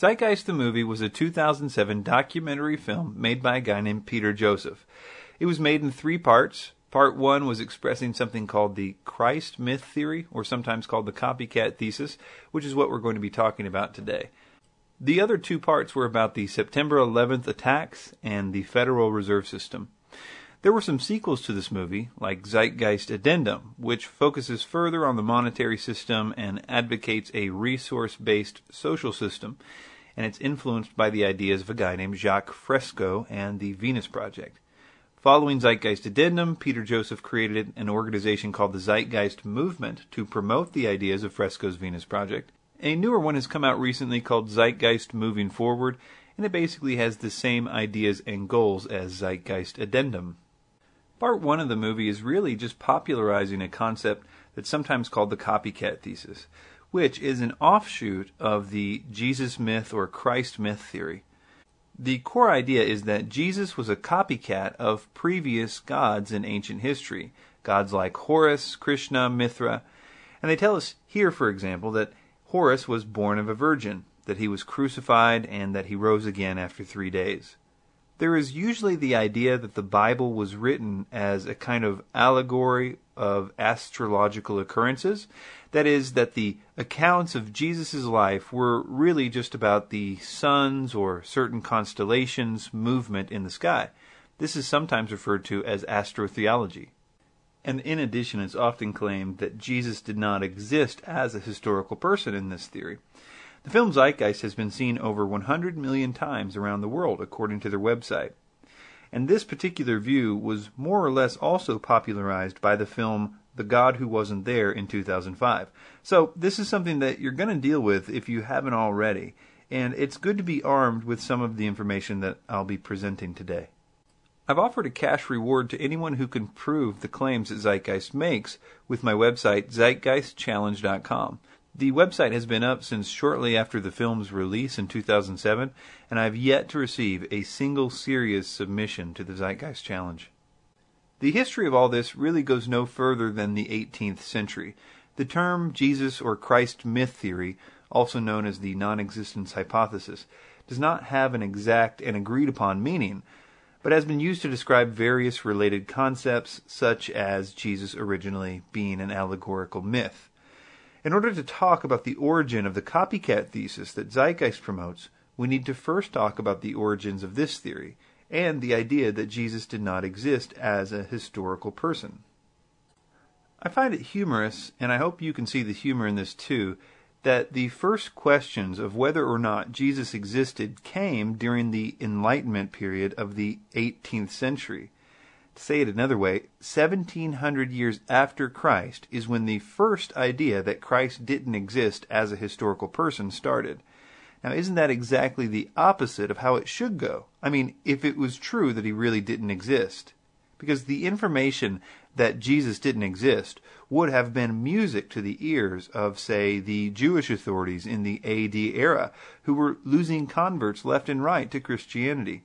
Zeitgeist the Movie was a 2007 documentary film made by a guy named Peter Joseph. It was made in three parts. Part one was expressing something called the Christ myth theory, or sometimes called the copycat thesis, which is what we're going to be talking about today. The other two parts were about the September 11th attacks and the Federal Reserve System. There were some sequels to this movie, like Zeitgeist Addendum, which focuses further on the monetary system and advocates a resource based social system, and it's influenced by the ideas of a guy named Jacques Fresco and the Venus Project. Following Zeitgeist Addendum, Peter Joseph created an organization called the Zeitgeist Movement to promote the ideas of Fresco's Venus Project. A newer one has come out recently called Zeitgeist Moving Forward, and it basically has the same ideas and goals as Zeitgeist Addendum. Part one of the movie is really just popularizing a concept that's sometimes called the copycat thesis, which is an offshoot of the Jesus myth or Christ myth theory. The core idea is that Jesus was a copycat of previous gods in ancient history, gods like Horus, Krishna, Mithra. And they tell us here, for example, that Horus was born of a virgin, that he was crucified, and that he rose again after three days there is usually the idea that the Bible was written as a kind of allegory of astrological occurrences. That is, that the accounts of Jesus' life were really just about the sun's or certain constellations' movement in the sky. This is sometimes referred to as astrotheology. And in addition, it's often claimed that Jesus did not exist as a historical person in this theory. The film Zeitgeist has been seen over 100 million times around the world, according to their website. And this particular view was more or less also popularized by the film The God Who Wasn't There in 2005. So this is something that you're going to deal with if you haven't already, and it's good to be armed with some of the information that I'll be presenting today. I've offered a cash reward to anyone who can prove the claims that Zeitgeist makes with my website, zeitgeistchallenge.com. The website has been up since shortly after the film's release in 2007, and I have yet to receive a single serious submission to the Zeitgeist Challenge. The history of all this really goes no further than the 18th century. The term Jesus or Christ myth theory, also known as the non existence hypothesis, does not have an exact and agreed upon meaning, but has been used to describe various related concepts, such as Jesus originally being an allegorical myth. In order to talk about the origin of the copycat thesis that Zeitgeist promotes, we need to first talk about the origins of this theory and the idea that Jesus did not exist as a historical person. I find it humorous, and I hope you can see the humor in this too, that the first questions of whether or not Jesus existed came during the Enlightenment period of the 18th century say it another way, 1700 years after Christ is when the first idea that Christ didn't exist as a historical person started. Now, isn't that exactly the opposite of how it should go? I mean, if it was true that he really didn't exist. Because the information that Jesus didn't exist would have been music to the ears of, say, the Jewish authorities in the AD era, who were losing converts left and right to Christianity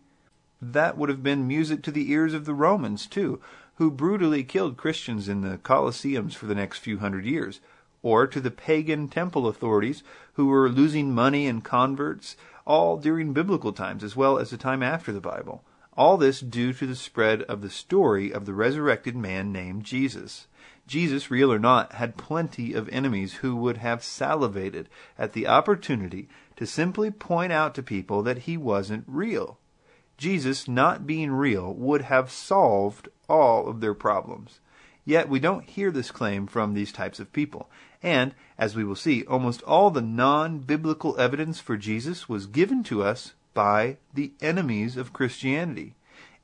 that would have been music to the ears of the Romans, too, who brutally killed Christians in the Colosseums for the next few hundred years, or to the pagan temple authorities who were losing money and converts, all during biblical times as well as the time after the Bible. All this due to the spread of the story of the resurrected man named Jesus. Jesus, real or not, had plenty of enemies who would have salivated at the opportunity to simply point out to people that he wasn't real. Jesus not being real would have solved all of their problems. Yet we don't hear this claim from these types of people. And, as we will see, almost all the non biblical evidence for Jesus was given to us by the enemies of Christianity.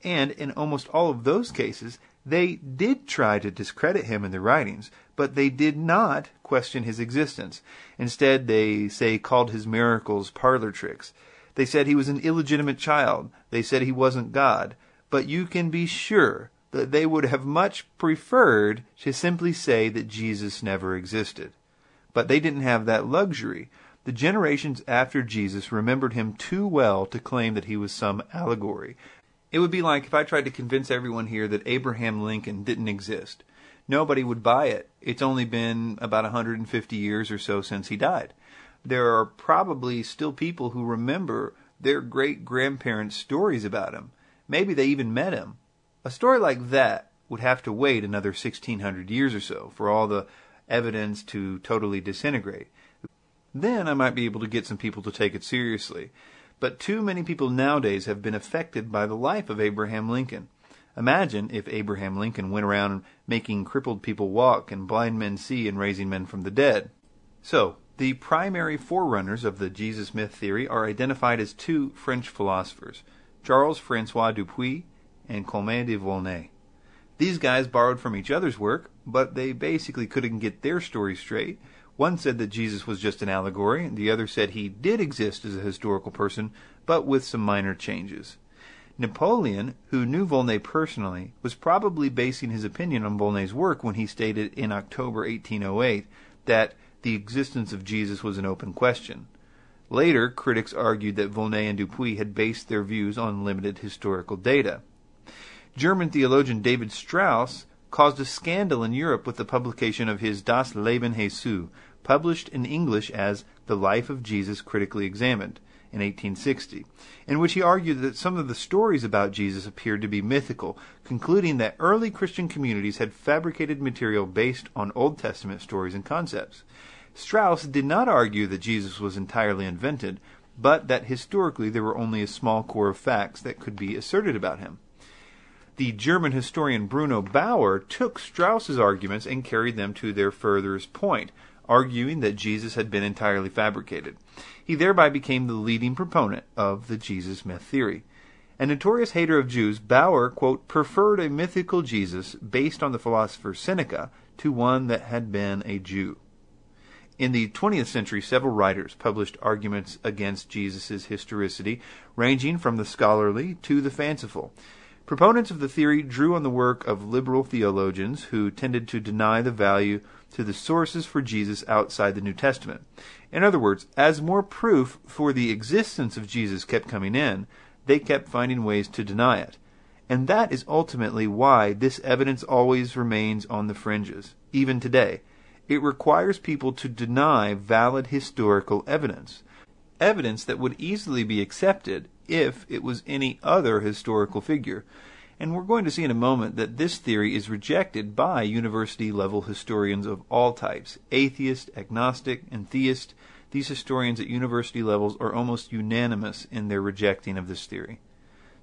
And in almost all of those cases, they did try to discredit him in their writings, but they did not question his existence. Instead, they say called his miracles parlor tricks. They said he was an illegitimate child. They said he wasn't God. But you can be sure that they would have much preferred to simply say that Jesus never existed. But they didn't have that luxury. The generations after Jesus remembered him too well to claim that he was some allegory. It would be like if I tried to convince everyone here that Abraham Lincoln didn't exist. Nobody would buy it. It's only been about 150 years or so since he died. There are probably still people who remember their great grandparents' stories about him. Maybe they even met him. A story like that would have to wait another 1600 years or so for all the evidence to totally disintegrate. Then I might be able to get some people to take it seriously. But too many people nowadays have been affected by the life of Abraham Lincoln. Imagine if Abraham Lincoln went around making crippled people walk and blind men see and raising men from the dead. So, the primary forerunners of the Jesus myth theory are identified as two French philosophers, Charles Francois Dupuis and Comte de Volney. These guys borrowed from each other's work, but they basically couldn't get their story straight. One said that Jesus was just an allegory, and the other said he did exist as a historical person, but with some minor changes. Napoleon, who knew Volney personally, was probably basing his opinion on Volney's work when he stated in October 1808 that the existence of Jesus was an open question. Later, critics argued that Volney and Dupuis had based their views on limited historical data. German theologian David Strauss caused a scandal in Europe with the publication of his Das Leben Jesu, published in English as The Life of Jesus Critically Examined in 1860, in which he argued that some of the stories about Jesus appeared to be mythical, concluding that early Christian communities had fabricated material based on Old Testament stories and concepts. Strauss did not argue that Jesus was entirely invented, but that historically there were only a small core of facts that could be asserted about him. The German historian Bruno Bauer took Strauss's arguments and carried them to their furthest point, arguing that Jesus had been entirely fabricated. He thereby became the leading proponent of the Jesus myth theory. A notorious hater of Jews, Bauer, quote, preferred a mythical Jesus based on the philosopher Seneca to one that had been a Jew. In the 20th century, several writers published arguments against Jesus' historicity, ranging from the scholarly to the fanciful. Proponents of the theory drew on the work of liberal theologians who tended to deny the value to the sources for Jesus outside the New Testament. In other words, as more proof for the existence of Jesus kept coming in, they kept finding ways to deny it. And that is ultimately why this evidence always remains on the fringes, even today. It requires people to deny valid historical evidence. Evidence that would easily be accepted if it was any other historical figure. And we're going to see in a moment that this theory is rejected by university level historians of all types atheist, agnostic, and theist. These historians at university levels are almost unanimous in their rejecting of this theory.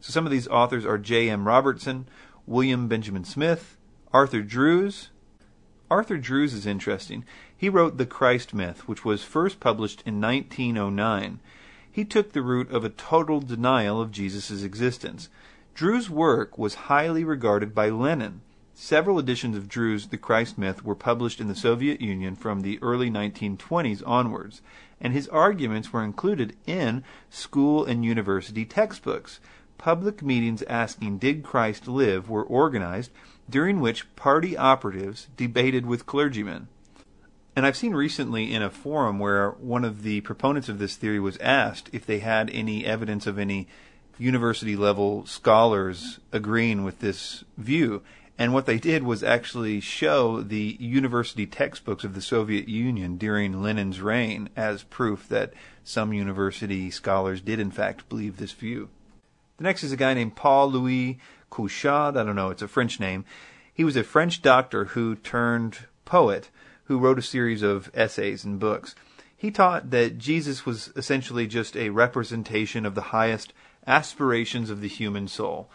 So some of these authors are J.M. Robertson, William Benjamin Smith, Arthur Drews, Arthur Drews is interesting. He wrote The Christ Myth, which was first published in 1909. He took the route of a total denial of Jesus' existence. Drews' work was highly regarded by Lenin. Several editions of Drews' The Christ Myth were published in the Soviet Union from the early 1920s onwards, and his arguments were included in school and university textbooks. Public meetings asking, Did Christ live? were organized during which party operatives debated with clergymen. And I've seen recently in a forum where one of the proponents of this theory was asked if they had any evidence of any university level scholars agreeing with this view. And what they did was actually show the university textbooks of the Soviet Union during Lenin's reign as proof that some university scholars did in fact believe this view. The next is a guy named Paul Louis Couchard. I don't know, it's a French name. He was a French doctor who turned poet who wrote a series of essays and books. He taught that Jesus was essentially just a representation of the highest aspirations of the human soul.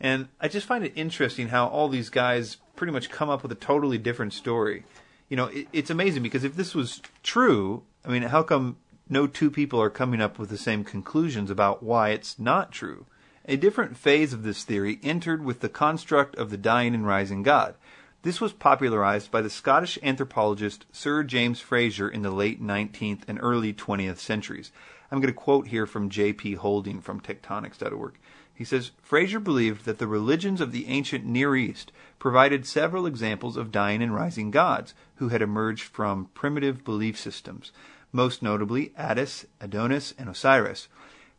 And I just find it interesting how all these guys pretty much come up with a totally different story. You know, it, it's amazing because if this was true, I mean, how come no two people are coming up with the same conclusions about why it's not true? A different phase of this theory entered with the construct of the dying and rising God. This was popularized by the Scottish anthropologist Sir James Frazer in the late 19th and early 20th centuries. I'm going to quote here from J.P. Holding from tektonics.org. He says Frazer believed that the religions of the ancient Near East provided several examples of dying and rising gods who had emerged from primitive belief systems, most notably Attis, Adonis, and Osiris.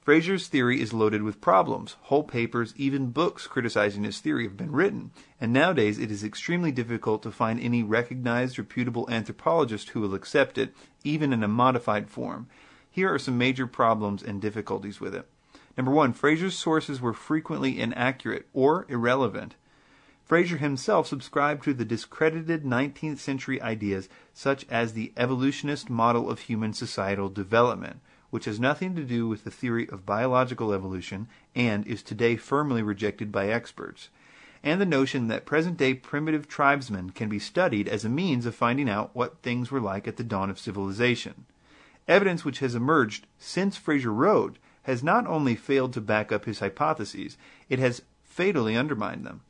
Frazer's theory is loaded with problems. Whole papers, even books criticizing his theory have been written, and nowadays it is extremely difficult to find any recognized, reputable anthropologist who will accept it, even in a modified form. Here are some major problems and difficulties with it. Number one, Frazer's sources were frequently inaccurate or irrelevant. Frazer himself subscribed to the discredited 19th century ideas such as the evolutionist model of human societal development which has nothing to do with the theory of biological evolution and is today firmly rejected by experts, and the notion that present day primitive tribesmen can be studied as a means of finding out what things were like at the dawn of civilization. Evidence which has emerged since Frazer wrote has not only failed to back up his hypotheses, it has fatally undermined them.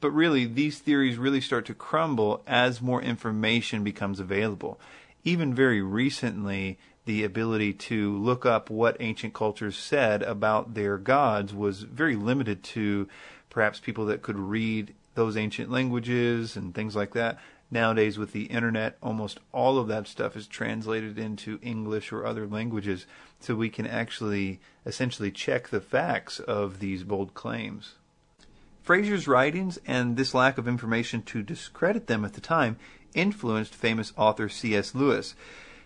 But really, these theories really start to crumble as more information becomes available. Even very recently, the ability to look up what ancient cultures said about their gods was very limited to perhaps people that could read those ancient languages and things like that. Nowadays, with the internet, almost all of that stuff is translated into English or other languages, so we can actually essentially check the facts of these bold claims. Frazer's writings and this lack of information to discredit them at the time influenced famous author C.S. Lewis.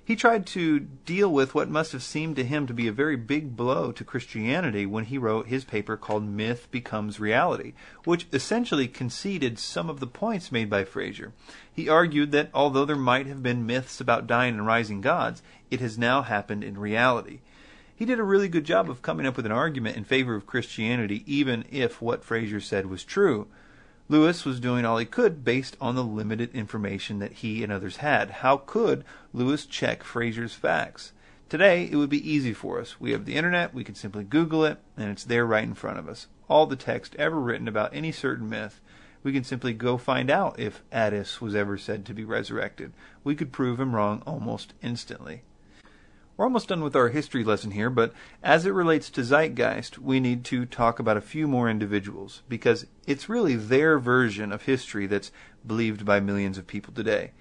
He tried to deal with what must have seemed to him to be a very big blow to Christianity when he wrote his paper called Myth Becomes Reality, which essentially conceded some of the points made by Frazer. He argued that although there might have been myths about dying and rising gods, it has now happened in reality. He did a really good job of coming up with an argument in favor of Christianity, even if what Frazer said was true. Lewis was doing all he could based on the limited information that he and others had. How could Lewis check Frazer's facts? Today, it would be easy for us. We have the internet, we can simply Google it, and it's there right in front of us. All the text ever written about any certain myth. We can simply go find out if Attis was ever said to be resurrected. We could prove him wrong almost instantly. We're almost done with our history lesson here, but as it relates to Zeitgeist, we need to talk about a few more individuals because it's really their version of history that's believed by millions of people today.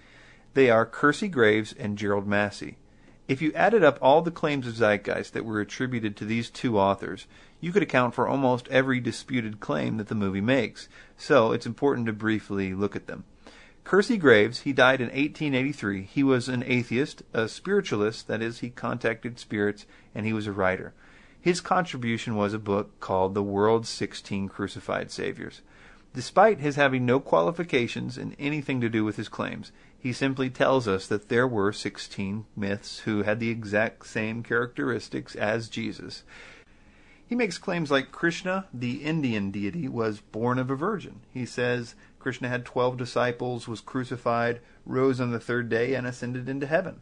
They are Kersey Graves and Gerald Massey. If you added up all the claims of Zeitgeist that were attributed to these two authors, you could account for almost every disputed claim that the movie makes, so it's important to briefly look at them. Kersey Graves, he died in 1883. He was an atheist, a spiritualist, that is, he contacted spirits, and he was a writer. His contribution was a book called The World's Sixteen Crucified Saviors. Despite his having no qualifications in anything to do with his claims, he simply tells us that there were 16 myths who had the exact same characteristics as Jesus. He makes claims like Krishna, the Indian deity, was born of a virgin. He says Krishna had 12 disciples, was crucified, rose on the third day, and ascended into heaven.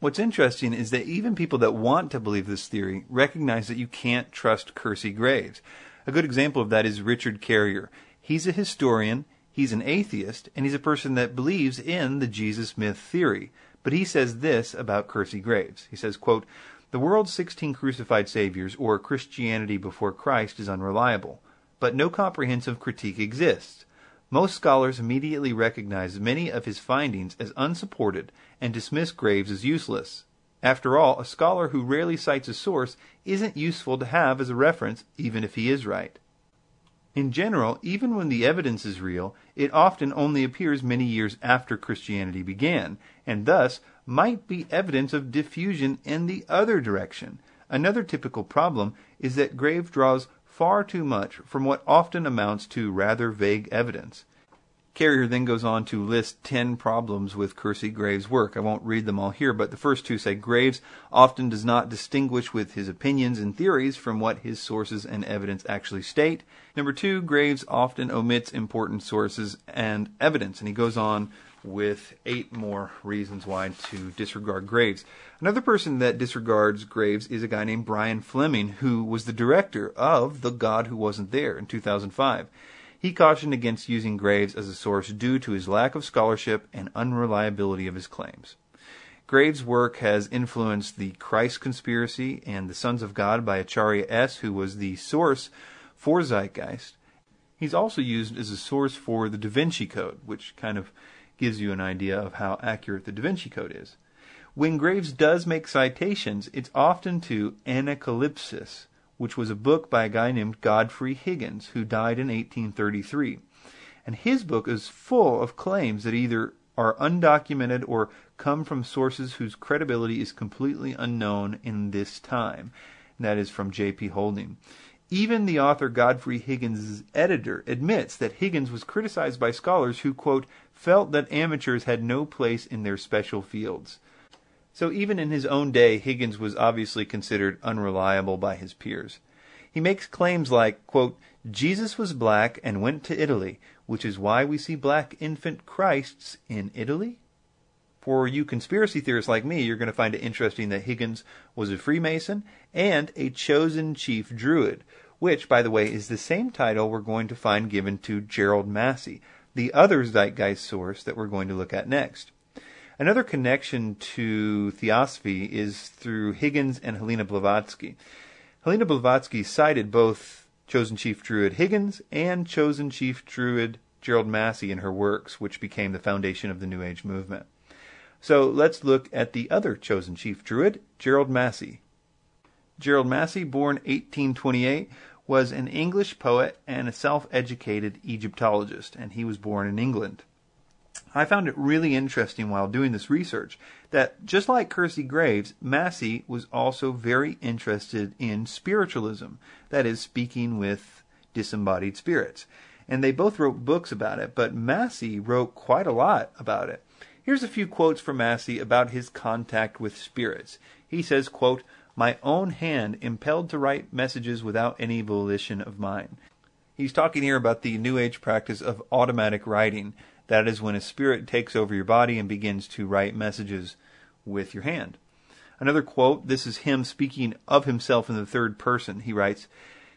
What's interesting is that even people that want to believe this theory recognize that you can't trust Kersey Graves. A good example of that is Richard Carrier. He's a historian, he's an atheist, and he's a person that believes in the Jesus myth theory. But he says this about Kersey Graves. He says, quote, the world's 16 crucified saviors, or Christianity before Christ, is unreliable, but no comprehensive critique exists. Most scholars immediately recognize many of his findings as unsupported and dismiss Graves as useless. After all, a scholar who rarely cites a source isn't useful to have as a reference, even if he is right. In general, even when the evidence is real, it often only appears many years after Christianity began, and thus might be evidence of diffusion in the other direction. Another typical problem is that Grave draws far too much from what often amounts to rather vague evidence. Carrier then goes on to list 10 problems with Kersey Graves' work. I won't read them all here, but the first two say Graves often does not distinguish with his opinions and theories from what his sources and evidence actually state. Number two, Graves often omits important sources and evidence, and he goes on with eight more reasons why to disregard Graves. Another person that disregards Graves is a guy named Brian Fleming, who was the director of The God Who Wasn't There in 2005. He cautioned against using Graves as a source due to his lack of scholarship and unreliability of his claims. Graves' work has influenced the Christ Conspiracy and The Sons of God by Acharya S., who was the source for Zeitgeist. He's also used as a source for the Da Vinci Code, which kind of gives you an idea of how accurate the Da Vinci Code is. When Graves does make citations, it's often to Anacalypsis, which was a book by a guy named Godfrey Higgins, who died in 1833. And his book is full of claims that either are undocumented or come from sources whose credibility is completely unknown in this time. And that is from J.P. Holding. Even the author Godfrey Higgins' editor admits that Higgins was criticized by scholars who, quote, felt that amateurs had no place in their special fields. So even in his own day, Higgins was obviously considered unreliable by his peers. He makes claims like, quote, Jesus was black and went to Italy, which is why we see black infant Christs in Italy? For you conspiracy theorists like me, you're going to find it interesting that Higgins was a Freemason and a chosen chief druid, which, by the way, is the same title we're going to find given to Gerald Massey, the other Zeitgeist source that we're going to look at next. Another connection to theosophy is through Higgins and Helena Blavatsky. Helena Blavatsky cited both chosen chief druid Higgins and chosen chief druid Gerald Massey in her works, which became the foundation of the New Age movement. So let's look at the other chosen chief druid, Gerald Massey. Gerald Massey, born 1828, was an English poet and a self educated Egyptologist, and he was born in England. I found it really interesting while doing this research that just like Kersey Graves, Massey was also very interested in spiritualism, that is, speaking with disembodied spirits. And they both wrote books about it, but Massey wrote quite a lot about it. Here's a few quotes from Massey about his contact with spirits. He says, quote, My own hand impelled to write messages without any volition of mine. He's talking here about the New Age practice of automatic writing that is when a spirit takes over your body and begins to write messages with your hand. Another quote, this is him speaking of himself in the third person. He writes,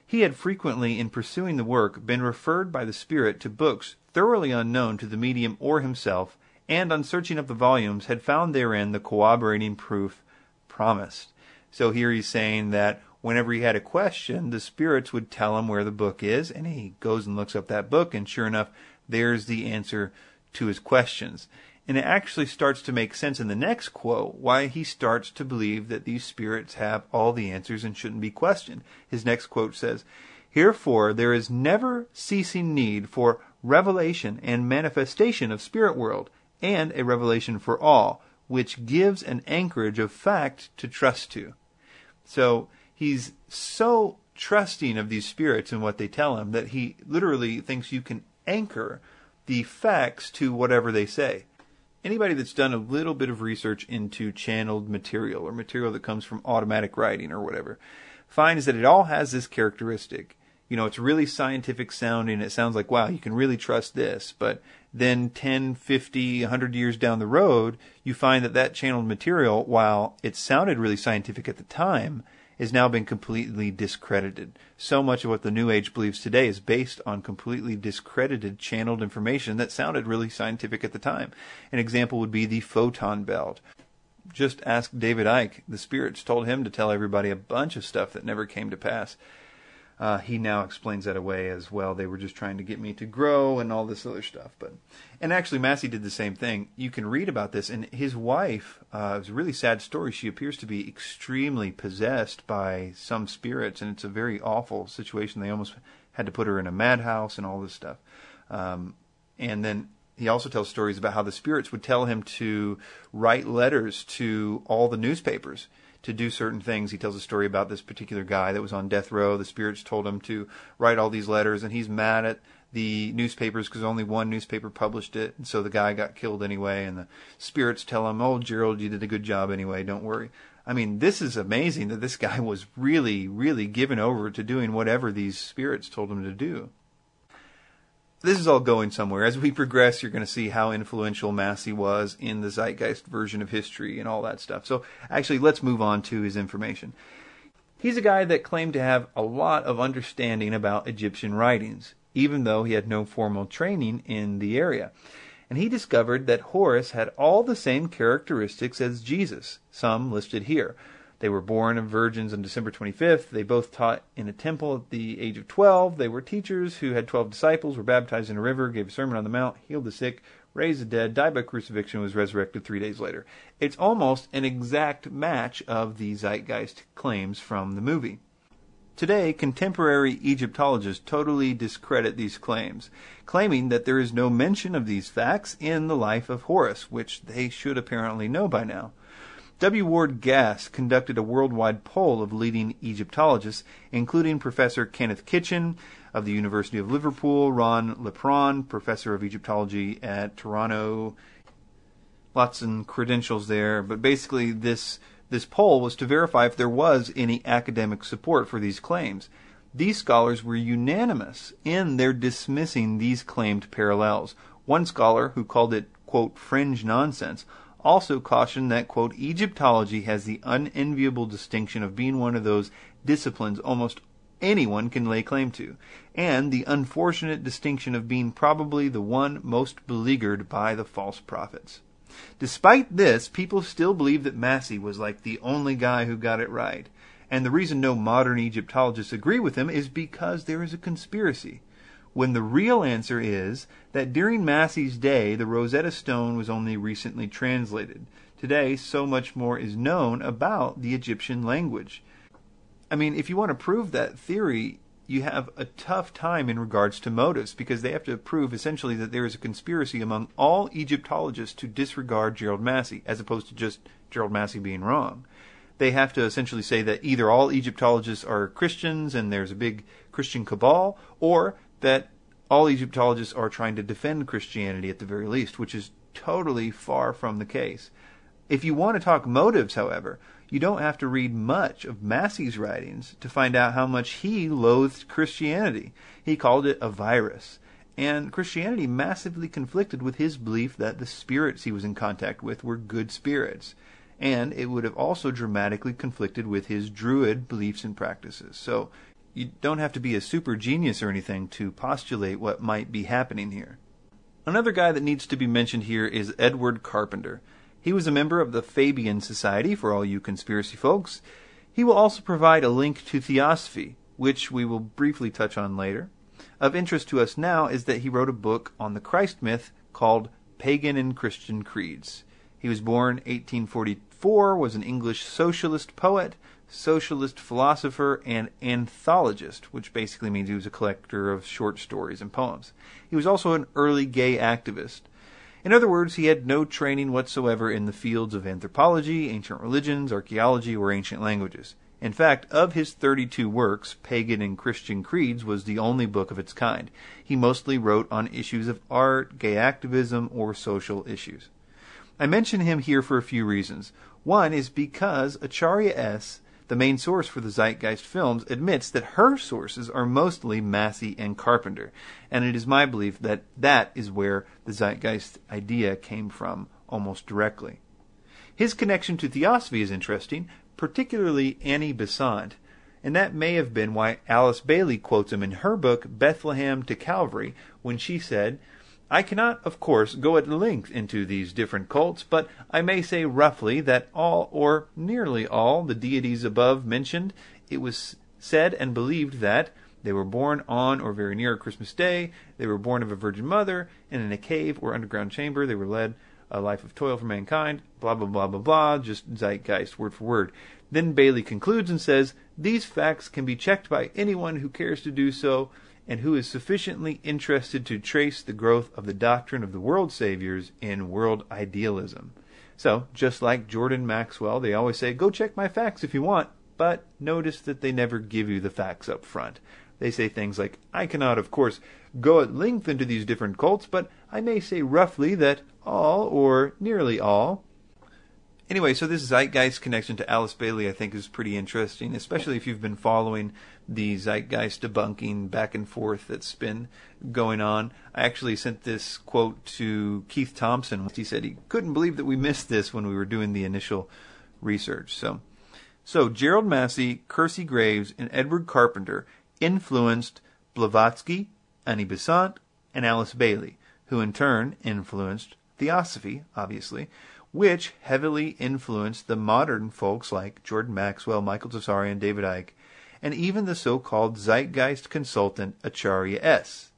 He had frequently, in pursuing the work, been referred by the Spirit to books thoroughly unknown to the medium or himself, and on searching up the volumes, had found therein the corroborating proof promised. So here he's saying that whenever he had a question, the spirits would tell him where the book is, and he goes and looks up that book, and sure enough, there's the answer to his questions. And it actually starts to make sense in the next quote why he starts to believe that these spirits have all the answers and shouldn't be questioned. His next quote says, Herefore there is never ceasing need for revelation and manifestation of spirit world, and a revelation for all, which gives an anchorage of fact to trust to. So he's so trusting of these spirits and what they tell him that he literally thinks you can anchor the facts to whatever they say. Anybody that's done a little bit of research into channeled material or material that comes from automatic writing or whatever finds that it all has this characteristic. You know, it's really scientific sounding. It sounds like, wow, you can really trust this. But then 10, 50, 100 years down the road, you find that that channeled material, while it sounded really scientific at the time, has now been completely discredited. So much of what the New Age believes today is based on completely discredited channeled information that sounded really scientific at the time. An example would be the photon belt. Just ask David Icke. The spirits told him to tell everybody a bunch of stuff that never came to pass. Uh, he now explains that away as well. They were just trying to get me to grow and all this other stuff. But and actually, Massey did the same thing. You can read about this. And his wife, uh, it was a really sad story. She appears to be extremely possessed by some spirits, and it's a very awful situation. They almost had to put her in a madhouse and all this stuff. Um, and then he also tells stories about how the spirits would tell him to write letters to all the newspapers to do certain things. He tells a story about this particular guy that was on death row. The spirits told him to write all these letters, and he's mad at the newspapers because only one newspaper published it, and so the guy got killed anyway. And the spirits tell him, "Oh, Gerald, you did a good job anyway. Don't worry." I mean, this is amazing that this guy was really, really given over to doing whatever these spirits told him to do this is all going somewhere. As we progress, you're going to see how influential Massey was in the Zeitgeist version of history and all that stuff. So, actually, let's move on to his information. He's a guy that claimed to have a lot of understanding about Egyptian writings, even though he had no formal training in the area. And he discovered that Horus had all the same characteristics as Jesus, some listed here. They were born of virgins on December 25th. They both taught in a temple at the age of 12. They were teachers who had 12 disciples, were baptized in a river, gave a sermon on the mount, healed the sick, raised the dead, died by crucifixion, and was resurrected three days later. It's almost an exact match of the zeitgeist claims from the movie. Today, contemporary Egyptologists totally discredit these claims, claiming that there is no mention of these facts in the life of Horus, which they should apparently know by now. W. Ward Gasque conducted a worldwide poll of leading Egyptologists, including Professor Kenneth Kitchen of the University of Liverpool, Ron Leprohon, Professor of Egyptology at Toronto. Lots of credentials there, but basically this this poll was to verify if there was any academic support for these claims. These scholars were unanimous in their dismissing these claimed parallels. One scholar, who called it, quote, fringe nonsense, also cautioned that, quote, Egyptology has the unenviable distinction of being one of those disciplines almost anyone can lay claim to, and the unfortunate distinction of being probably the one most beleaguered by the false prophets. Despite this, people still believe that Massey was like the only guy who got it right. And the reason no modern Egyptologists agree with him is because there is a conspiracy. When the real answer is that during Massey's day, the Rosetta Stone was only recently translated. Today, so much more is known about the Egyptian language. I mean, if you want to prove that theory, you have a tough time in regards to motives because they have to prove essentially that there is a conspiracy among all Egyptologists to disregard Gerald Massey, as opposed to just Gerald Massey being wrong. They have to essentially say that either all Egyptologists are Christians and there's a big Christian cabal, or that all Egyptologists are trying to defend Christianity at the very least, which is totally far from the case. If you want to talk motives, however, you don't have to read much of Massey's writings to find out how much he loathed Christianity. He called it a virus. And Christianity massively conflicted with his belief that the spirits he was in contact with were good spirits. And it would have also dramatically conflicted with his Druid beliefs and practices. So you don't have to be a super genius or anything to postulate what might be happening here. Another guy that needs to be mentioned here is Edward Carpenter. He was a member of the Fabian Society, for all you conspiracy folks. He will also provide a link to Theosophy, which we will briefly touch on later. Of interest to us now is that he wrote a book on the Christ myth called Pagan and Christian Creeds. He was born 1844, was an English socialist poet, socialist philosopher, and anthologist, which basically means he was a collector of short stories and poems. He was also an early gay activist. In other words, he had no training whatsoever in the fields of anthropology, ancient religions, archaeology, or ancient languages. In fact, of his 32 works, Pagan and Christian Creeds was the only book of its kind. He mostly wrote on issues of art, gay activism, or social issues. I mention him here for a few reasons. One is because Acharya S the main source for the Zeitgeist films, admits that her sources are mostly Massey and Carpenter, and it is my belief that that is where the Zeitgeist idea came from almost directly. His connection to Theosophy is interesting, particularly Annie Besant, and that may have been why Alice Bailey quotes him in her book Bethlehem to Calvary when she said, I cannot, of course, go at length into these different cults, but I may say roughly that all, or nearly all, the deities above mentioned, it was said and believed that they were born on or very near Christmas Day, they were born of a virgin mother, and in a cave or underground chamber they were led a life of toil for mankind, blah, blah, blah, blah, blah, just zeitgeist, word for word. Then Bailey concludes and says, These facts can be checked by anyone who cares to do so, and who is sufficiently interested to trace the growth of the doctrine of the world saviors in world idealism. So, just like Jordan Maxwell, they always say, go check my facts if you want, but notice that they never give you the facts up front. They say things like, I cannot, of course, go at length into these different cults, but I may say roughly that all, or nearly all, Anyway, so this Zeitgeist connection to Alice Bailey, I think, is pretty interesting, especially if you've been following the Zeitgeist debunking back and forth that's been going on. I actually sent this quote to Keith Thompson. He said he couldn't believe that we missed this when we were doing the initial research. So, so Gerald Massey, Kersey Graves, and Edward Carpenter influenced Blavatsky, Annie Besant, and Alice Bailey, who in turn influenced Theosophy, obviously, which heavily influenced the modern folks like Jordan Maxwell, Michael Tsarion, David Icke, and even the so-called zeitgeist consultant Acharya S.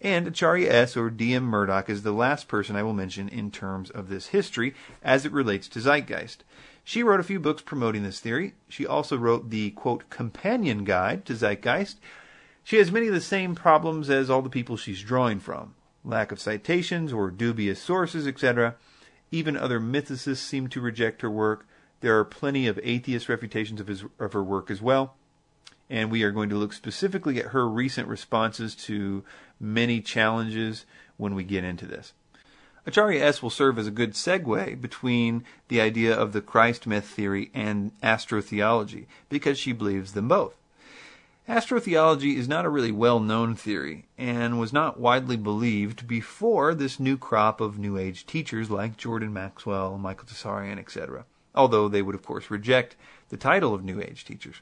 And Acharya S. or D.M. Murdock is the last person I will mention in terms of this history as it relates to zeitgeist. She wrote a few books promoting this theory. She also wrote the, quote, companion guide to zeitgeist. She has many of the same problems as all the people she's drawing from lack of citations or dubious sources, etc. Even other mythicists seem to reject her work. There are plenty of atheist refutations of, his, of her work as well and we are going to look specifically at her recent responses to many challenges when we get into this. Acharya S will serve as a good segue between the idea of the Christ myth theory and astrotheology because she believes them both. Astrotheology is not a really well known theory and was not widely believed before this new crop of New Age teachers like Jordan Maxwell, Michael Tsarion, etc., although they would, of course, reject the title of New Age teachers.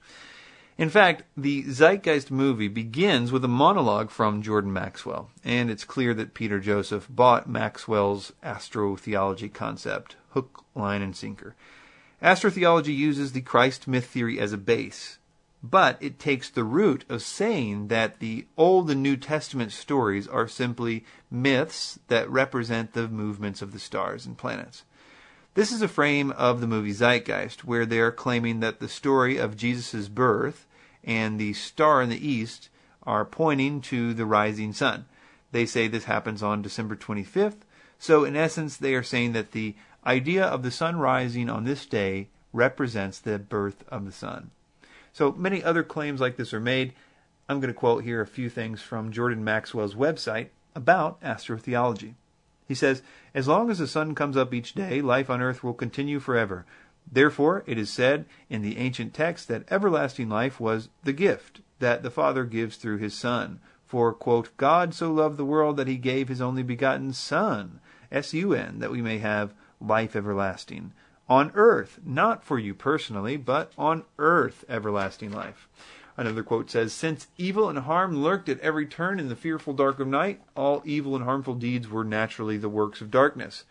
In fact, the Zeitgeist movie begins with a monologue from Jordan Maxwell, and it's clear that Peter Joseph bought Maxwell's astrotheology concept, hook, line, and sinker. Astrotheology uses the Christ myth theory as a base, but it takes the root of saying that the Old and New Testament stories are simply myths that represent the movements of the stars and planets. This is a frame of the movie Zeitgeist, where they are claiming that the story of Jesus' birth and the star in the east are pointing to the rising sun. They say this happens on December 25th. So, in essence, they are saying that the idea of the sun rising on this day represents the birth of the sun. So, many other claims like this are made. I'm going to quote here a few things from Jordan Maxwell's website about astrotheology. He says, As long as the sun comes up each day, life on earth will continue forever. Therefore, it is said in the ancient text that everlasting life was the gift that the Father gives through his Son. For, quote, God so loved the world that he gave his only begotten Son, S U N, that we may have life everlasting. On earth, not for you personally, but on earth, everlasting life. Another quote says, Since evil and harm lurked at every turn in the fearful dark of night, all evil and harmful deeds were naturally the works of darkness.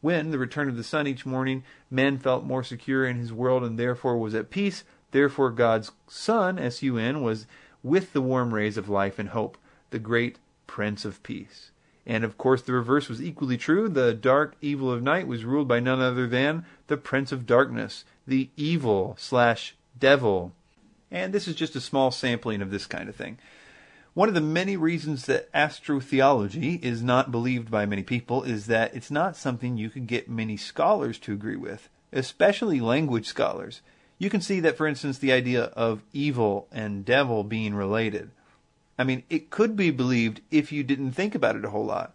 When, the return of the sun each morning, man felt more secure in his world and therefore was at peace, therefore God's S-U-N, was with the warm rays of life and hope, the great Prince of Peace. And of course, the reverse was equally true. The dark evil of night was ruled by none other than the Prince of Darkness, the evil slash devil and this is just a small sampling of this kind of thing. One of the many reasons that astrotheology is not believed by many people is that it's not something you can get many scholars to agree with, especially language scholars. You can see that, for instance, the idea of evil and devil being related. I mean, it could be believed if you didn't think about it a whole lot.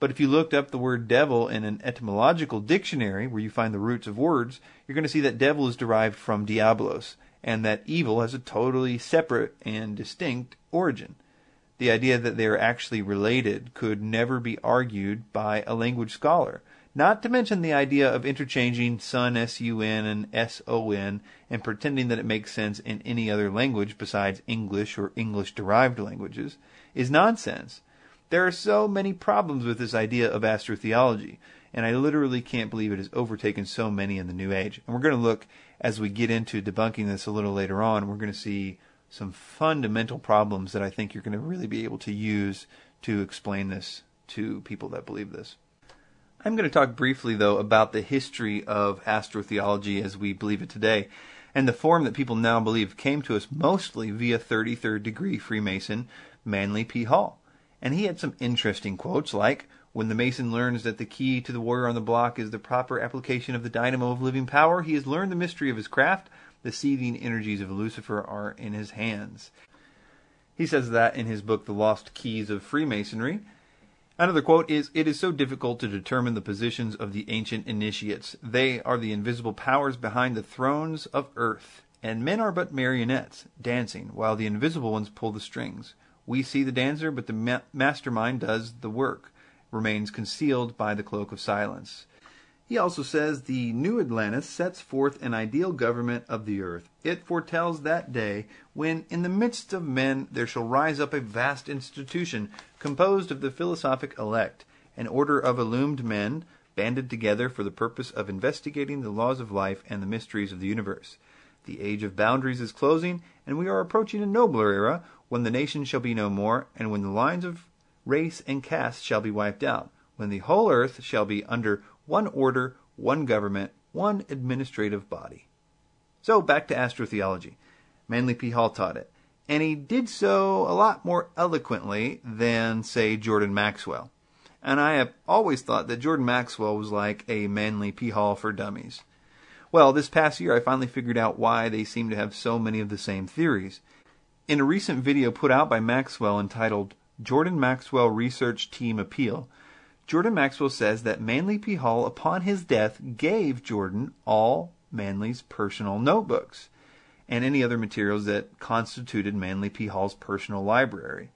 But if you looked up the word devil in an etymological dictionary where you find the roots of words, you're going to see that devil is derived from diabolos, and that evil has a totally separate and distinct origin. The idea that they are actually related could never be argued by a language scholar. Not to mention the idea of interchanging sun S-U-N and S-O-N and pretending that it makes sense in any other language besides English or English-derived languages is nonsense. There are so many problems with this idea of astrotheology, and I literally can't believe it has overtaken so many in the New Age. And we're going to look as we get into debunking this a little later on, we're going to see some fundamental problems that I think you're going to really be able to use to explain this to people that believe this. I'm going to talk briefly, though, about the history of astrotheology as we believe it today. And the form that people now believe came to us mostly via 33rd degree Freemason Manly P. Hall. And he had some interesting quotes like, when the Mason learns that the key to the warrior on the block is the proper application of the dynamo of living power, he has learned the mystery of his craft. The seething energies of Lucifer are in his hands. He says that in his book, The Lost Keys of Freemasonry. Another quote is It is so difficult to determine the positions of the ancient initiates. They are the invisible powers behind the thrones of earth, and men are but marionettes, dancing, while the invisible ones pull the strings. We see the dancer, but the ma- mastermind does the work remains concealed by the cloak of silence. He also says the new Atlantis sets forth an ideal government of the earth. It foretells that day when, in the midst of men, there shall rise up a vast institution composed of the philosophic elect, an order of illumined men, banded together for the purpose of investigating the laws of life and the mysteries of the universe. The age of boundaries is closing, and we are approaching a nobler era when the nation shall be no more, and when the lines of race and caste shall be wiped out, when the whole earth shall be under one order, one government, one administrative body. So back to astrotheology. Manly P. Hall taught it, and he did so a lot more eloquently than, say, Jordan Maxwell. And I have always thought that Jordan Maxwell was like a Manly P. Hall for dummies. Well, this past year I finally figured out why they seem to have so many of the same theories. In a recent video put out by Maxwell entitled Jordan Maxwell Research Team Appeal, Jordan Maxwell says that Manly P. Hall, upon his death, gave Jordan all Manly's personal notebooks and any other materials that constituted Manly P. Hall's personal library.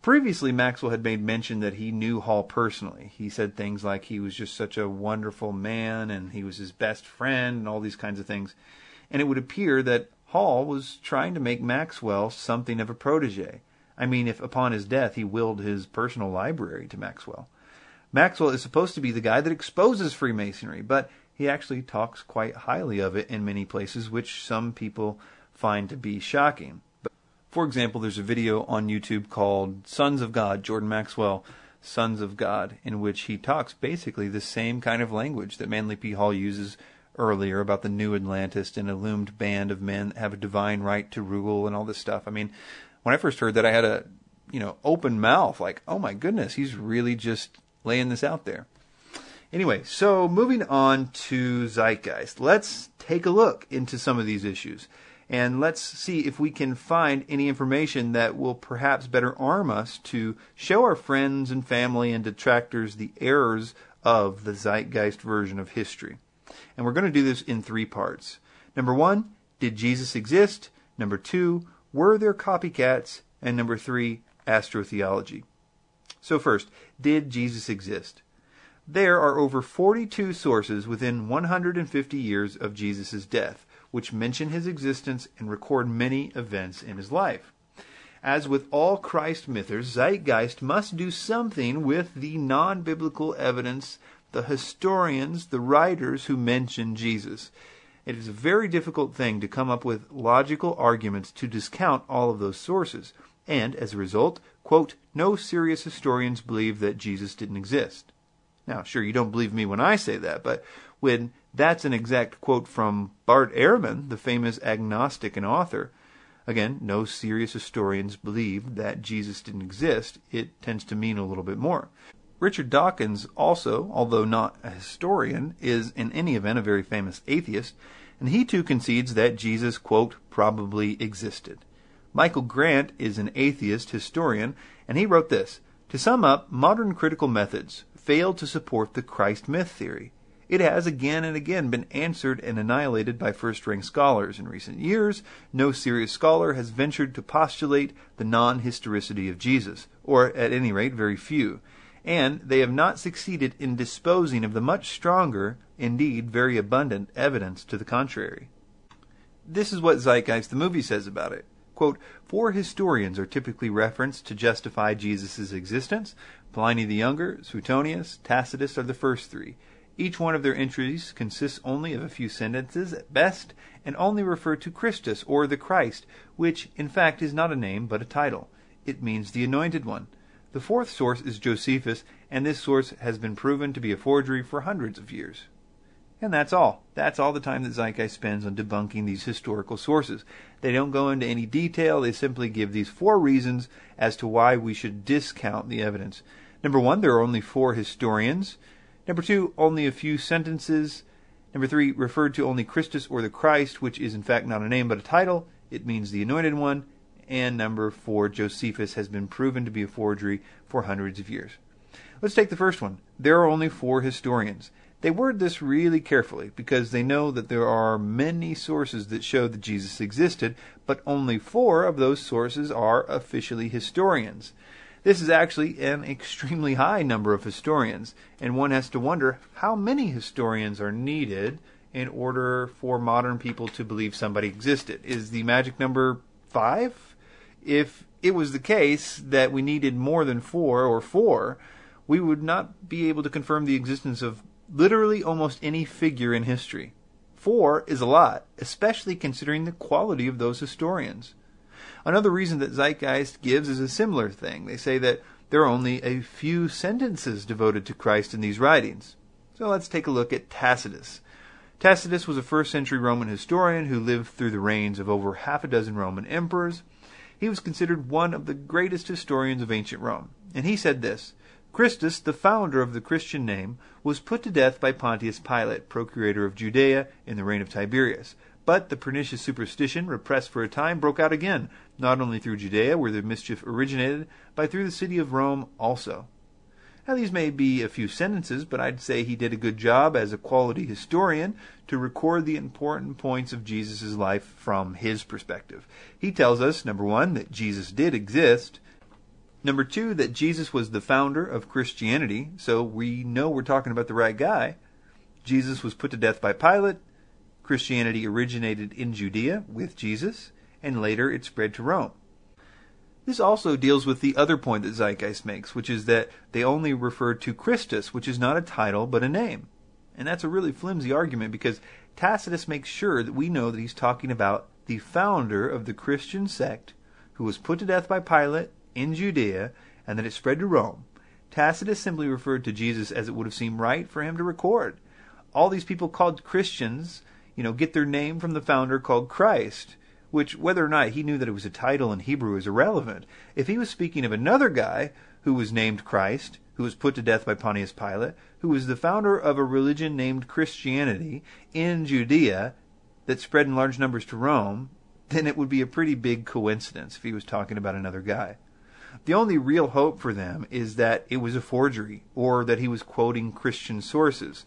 Previously, Maxwell had made mention that he knew Hall personally. He said things like he was just such a wonderful man and he was his best friend and all these kinds of things. And it would appear that Hall was trying to make Maxwell something of a protege. I mean, if upon his death he willed his personal library to Maxwell. Maxwell is supposed to be the guy that exposes Freemasonry, but he actually talks quite highly of it in many places, which some people find to be shocking. But For example, there's a video on YouTube called Sons of God, Jordan Maxwell, Sons of God, in which he talks basically the same kind of language that Manly P. Hall uses earlier about the new Atlantis and a loomed band of men that have a divine right to rule and all this stuff. I mean, when I first heard that, I had a, you know, open mouth, like, oh my goodness, he's really just laying this out there. Anyway, so moving on to Zeitgeist, let's take a look into some of these issues and let's see if we can find any information that will perhaps better arm us to show our friends and family and detractors the errors of the Zeitgeist version of history. And we're going to do this in three parts. Number one, did Jesus exist? Number two, were there copycats? And number three, astrotheology. So, first, did Jesus exist? There are over 42 sources within 150 years of Jesus' death, which mention his existence and record many events in his life. As with all Christ mythers, Zeitgeist must do something with the non biblical evidence, the historians, the writers who mention Jesus. It is a very difficult thing to come up with logical arguments to discount all of those sources, and as a result, quote, no serious historians believe that Jesus didn't exist. Now, sure, you don't believe me when I say that, but when that's an exact quote from Bart Ehrman, the famous agnostic and author, again, no serious historians believe that Jesus didn't exist, it tends to mean a little bit more. Richard Dawkins also, although not a historian, is in any event a very famous atheist, and he too concedes that Jesus, quote, probably existed. Michael Grant is an atheist historian, and he wrote this To sum up, modern critical methods fail to support the Christ myth theory. It has again and again been answered and annihilated by first rank scholars. In recent years, no serious scholar has ventured to postulate the non historicity of Jesus, or at any rate, very few. And they have not succeeded in disposing of the much stronger, indeed very abundant, evidence to the contrary. This is what Zeitgeist the movie says about it. Quote, Four historians are typically referenced to justify Jesus' existence. Pliny the Younger, Suetonius, Tacitus are the first three. Each one of their entries consists only of a few sentences at best, and only refer to Christus or the Christ, which in fact is not a name but a title. It means the anointed one. The fourth source is Josephus, and this source has been proven to be a forgery for hundreds of years. And that's all. That's all the time that Zeitgeist spends on debunking these historical sources. They don't go into any detail, they simply give these four reasons as to why we should discount the evidence. Number one, there are only four historians. Number two, only a few sentences. Number three, referred to only Christus or the Christ, which is in fact not a name but a title. It means the anointed one. And number four, Josephus has been proven to be a forgery for hundreds of years. Let's take the first one. There are only four historians. They word this really carefully because they know that there are many sources that show that Jesus existed, but only four of those sources are officially historians. This is actually an extremely high number of historians, and one has to wonder how many historians are needed in order for modern people to believe somebody existed. Is the magic number five? If it was the case that we needed more than four or four, we would not be able to confirm the existence of literally almost any figure in history. Four is a lot, especially considering the quality of those historians. Another reason that Zeitgeist gives is a similar thing. They say that there are only a few sentences devoted to Christ in these writings. So let's take a look at Tacitus. Tacitus was a first century Roman historian who lived through the reigns of over half a dozen Roman emperors. He was considered one of the greatest historians of ancient Rome. And he said this Christus, the founder of the Christian name, was put to death by Pontius Pilate, procurator of Judea, in the reign of Tiberius. But the pernicious superstition, repressed for a time, broke out again, not only through Judea, where the mischief originated, but through the city of Rome also. Now, these may be a few sentences, but I'd say he did a good job as a quality historian to record the important points of Jesus' life from his perspective. He tells us, number one, that Jesus did exist. Number two, that Jesus was the founder of Christianity, so we know we're talking about the right guy. Jesus was put to death by Pilate. Christianity originated in Judea with Jesus, and later it spread to Rome. This also deals with the other point that Zeitgeist makes, which is that they only refer to Christus, which is not a title but a name. And that's a really flimsy argument because Tacitus makes sure that we know that he's talking about the founder of the Christian sect who was put to death by Pilate in Judea and that it spread to Rome. Tacitus simply referred to Jesus as it would have seemed right for him to record. All these people called Christians you know, get their name from the founder called Christ, which, whether or not he knew that it was a title in Hebrew, is irrelevant. If he was speaking of another guy who was named Christ, who was put to death by Pontius Pilate, who was the founder of a religion named Christianity in Judea that spread in large numbers to Rome, then it would be a pretty big coincidence if he was talking about another guy. The only real hope for them is that it was a forgery, or that he was quoting Christian sources.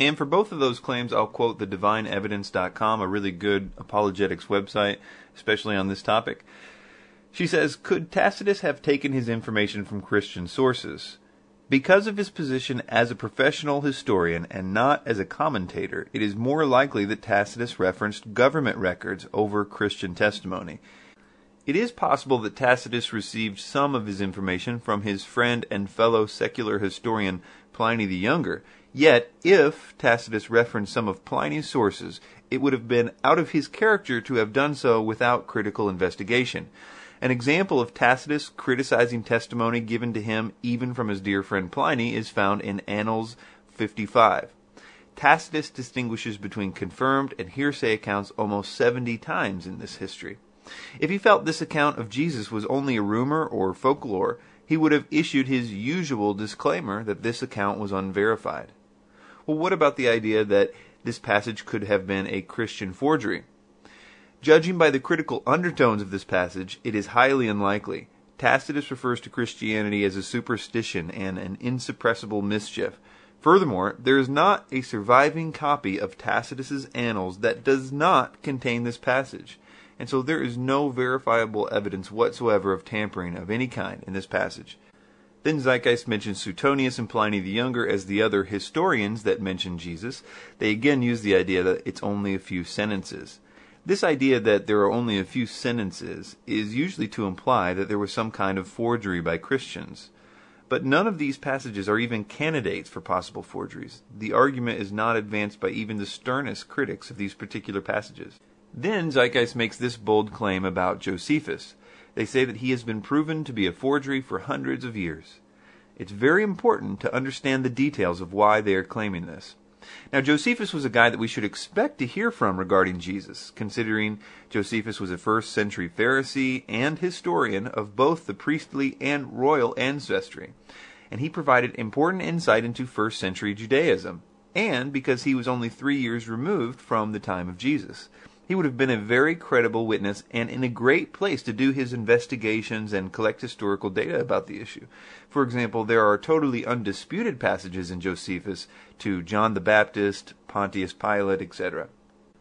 And for both of those claims, I'll quote the divineevidence.com, a really good apologetics website, especially on this topic. She says, Could Tacitus have taken his information from Christian sources? Because of his position as a professional historian and not as a commentator, it is more likely that Tacitus referenced government records over Christian testimony. It is possible that Tacitus received some of his information from his friend and fellow secular historian Pliny the Younger, Yet, if Tacitus referenced some of Pliny's sources, it would have been out of his character to have done so without critical investigation. An example of Tacitus criticizing testimony given to him even from his dear friend Pliny is found in Annals 55. Tacitus distinguishes between confirmed and hearsay accounts almost 70 times in this history. If he felt this account of Jesus was only a rumor or folklore, he would have issued his usual disclaimer that this account was unverified. Well, what about the idea that this passage could have been a Christian forgery? Judging by the critical undertones of this passage, it is highly unlikely. Tacitus refers to Christianity as a superstition and an insuppressible mischief. Furthermore, there is not a surviving copy of Tacitus's Annals that does not contain this passage, and so there is no verifiable evidence whatsoever of tampering of any kind in this passage. Then Zeitgeist mentions Suetonius and Pliny the Younger as the other historians that mention Jesus. They again use the idea that it's only a few sentences. This idea that there are only a few sentences is usually to imply that there was some kind of forgery by Christians. But none of these passages are even candidates for possible forgeries. The argument is not advanced by even the sternest critics of these particular passages. Then Zeitgeist makes this bold claim about Josephus. They say that he has been proven to be a forgery for hundreds of years. It's very important to understand the details of why they are claiming this. Now, Josephus was a guy that we should expect to hear from regarding Jesus, considering Josephus was a first century Pharisee and historian of both the priestly and royal ancestry. And he provided important insight into first century Judaism, and because he was only three years removed from the time of Jesus he would have been a very credible witness and in a great place to do his investigations and collect historical data about the issue. For example, there are totally undisputed passages in Josephus to John the Baptist, Pontius Pilate, etc.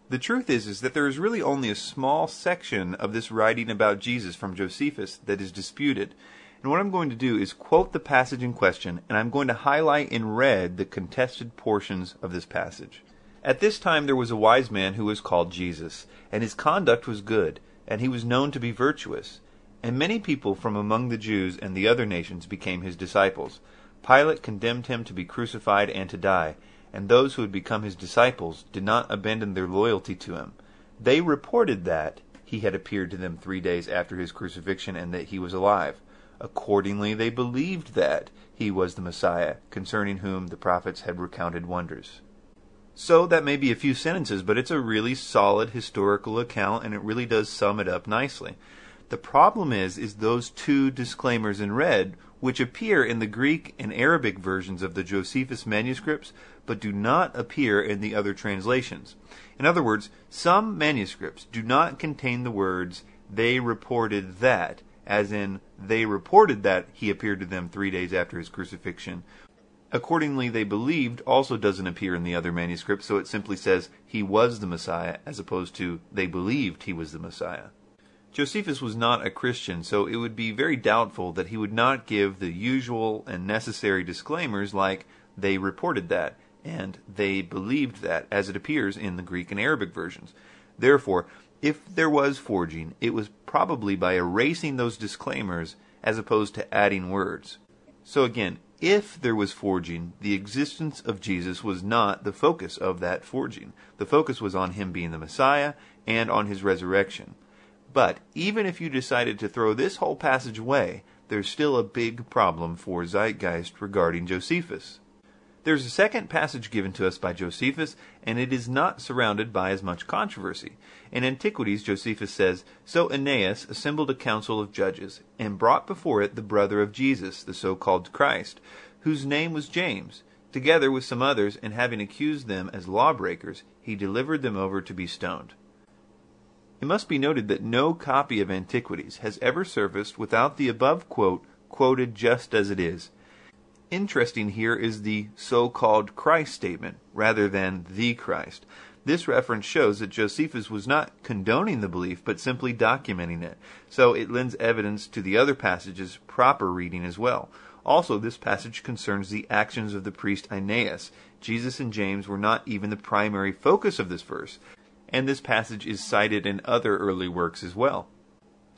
The truth is, is that there is really only a small section of this writing about Jesus from Josephus that is disputed. And what I'm going to do is quote the passage in question, and I'm going to highlight in red the contested portions of this passage. At this time there was a wise man who was called Jesus, and his conduct was good, and he was known to be virtuous. And many people from among the Jews and the other nations became his disciples. Pilate condemned him to be crucified and to die, and those who had become his disciples did not abandon their loyalty to him. They reported that he had appeared to them three days after his crucifixion and that he was alive. Accordingly, they believed that he was the Messiah, concerning whom the prophets had recounted wonders. So that may be a few sentences, but it's a really solid historical account and it really does sum it up nicely. The problem is is those two disclaimers in red which appear in the Greek and Arabic versions of the Josephus manuscripts but do not appear in the other translations. In other words, some manuscripts do not contain the words they reported that as in they reported that he appeared to them 3 days after his crucifixion. Accordingly, they believed also doesn't appear in the other manuscripts, so it simply says he was the Messiah as opposed to they believed he was the Messiah. Josephus was not a Christian, so it would be very doubtful that he would not give the usual and necessary disclaimers like they reported that and they believed that, as it appears in the Greek and Arabic versions. Therefore, if there was forging, it was probably by erasing those disclaimers as opposed to adding words. So again, if there was forging, the existence of Jesus was not the focus of that forging. The focus was on him being the Messiah and on his resurrection. But even if you decided to throw this whole passage away, there's still a big problem for Zeitgeist regarding Josephus. There's a second passage given to us by Josephus, and it is not surrounded by as much controversy. In Antiquities, Josephus says, So Ananus assembled a council of judges, and brought before it the brother of Jesus, the so-called Christ, whose name was James. Together with some others, and having accused them as lawbreakers, he delivered them over to be stoned. It must be noted that no copy of Antiquities has ever surfaced without the above quote quoted just as it is. Interesting here is the so-called Christ statement rather than the Christ. This reference shows that Josephus was not condoning the belief, but simply documenting it. So it lends evidence to the other passage's proper reading as well. Also, this passage concerns the actions of the priest Ananus. Jesus and James were not even the primary focus of this verse and this passage is cited in other early works as well.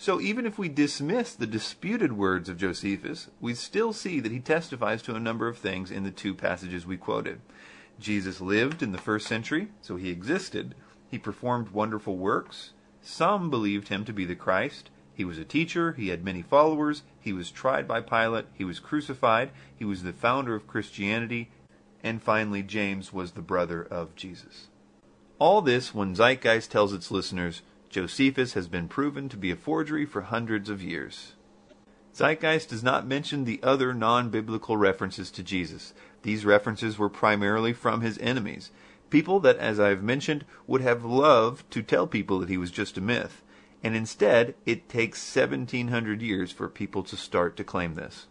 So even if we dismiss the disputed words of Josephus, we still see that he testifies to a number of things in the two passages we quoted. Jesus lived in the first century, so he existed. He performed wonderful works. Some believed him to be the Christ. He was a teacher. He had many followers. He was tried by Pilate. He was crucified. He was the founder of Christianity. And finally, James was the brother of Jesus. All this when Zeitgeist tells its listeners Josephus has been proven to be a forgery for hundreds of years. Zeitgeist does not mention the other non biblical references to Jesus. These references were primarily from his enemies, people that, as I've mentioned, would have loved to tell people that he was just a myth. And instead, it takes 1700 years for people to start to claim this.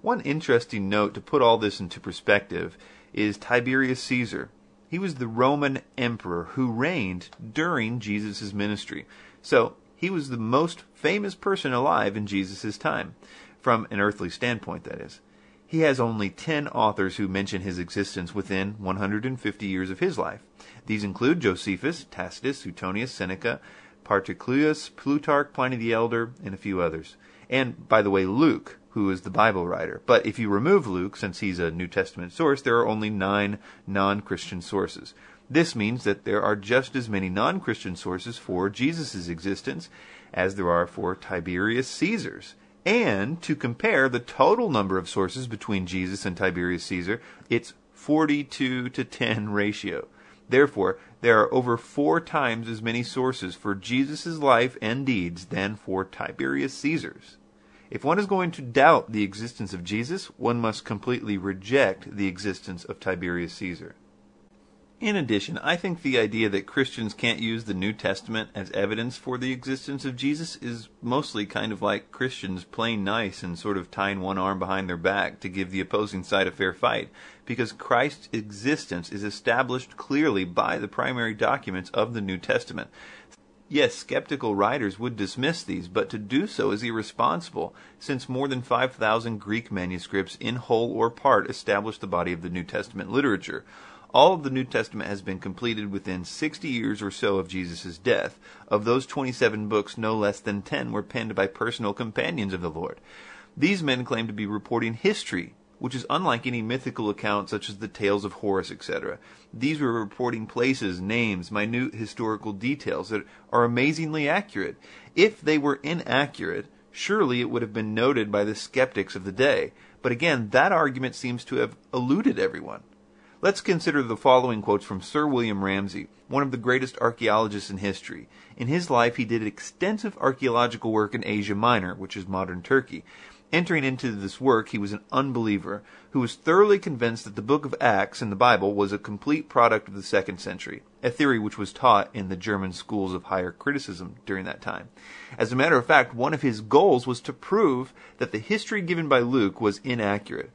One interesting note to put all this into perspective is Tiberius Caesar. He was the Roman emperor who reigned during Jesus' ministry. So he was the most famous person alive in Jesus' time, from an earthly standpoint, that is. He has only 10 authors who mention his existence within 150 years of his life. These include Josephus, Tacitus, Suetonius, Seneca, Paterculus, Plutarch, Pliny the Elder, and a few others. And, by the way, Luke, who is the Bible writer. But if you remove Luke, since he's a New Testament source, there are only nine non Christian sources. This means that there are just as many non Christian sources for Jesus' existence as there are for Tiberius Caesar's. And to compare the total number of sources between Jesus and Tiberius Caesar, it's 42 to 10 ratio. Therefore, there are over four times as many sources for Jesus' life and deeds than for Tiberius Caesar's. If one is going to doubt the existence of Jesus, one must completely reject the existence of Tiberius Caesar. In addition, I think the idea that Christians can't use the New Testament as evidence for the existence of Jesus is mostly kind of like Christians playing nice and sort of tying one arm behind their back to give the opposing side a fair fight, because Christ's existence is established clearly by the primary documents of the New Testament. Yes, skeptical writers would dismiss these, but to do so is irresponsible, since more than 5,000 Greek manuscripts, in whole or part, establish the body of the New Testament literature. All of the New Testament has been completed within 60 years or so of Jesus' death. Of those 27 books, no less than 10 were penned by personal companions of the Lord. These men claim to be reporting history, which is unlike any mythical account such as the tales of Horus, etc. These were reporting places, names, minute historical details that are amazingly accurate. If they were inaccurate, surely it would have been noted by the skeptics of the day. But again, that argument seems to have eluded everyone. Let's consider the following quotes from Sir William Ramsay, one of the greatest archaeologists in history. In his life, he did extensive archaeological work in Asia Minor, which is modern Turkey. Entering into this work, he was an unbeliever who was thoroughly convinced that the book of Acts in the Bible was a complete product of the second century, a theory which was taught in the German schools of higher criticism during that time. As a matter of fact, one of his goals was to prove that the history given by Luke was inaccurate.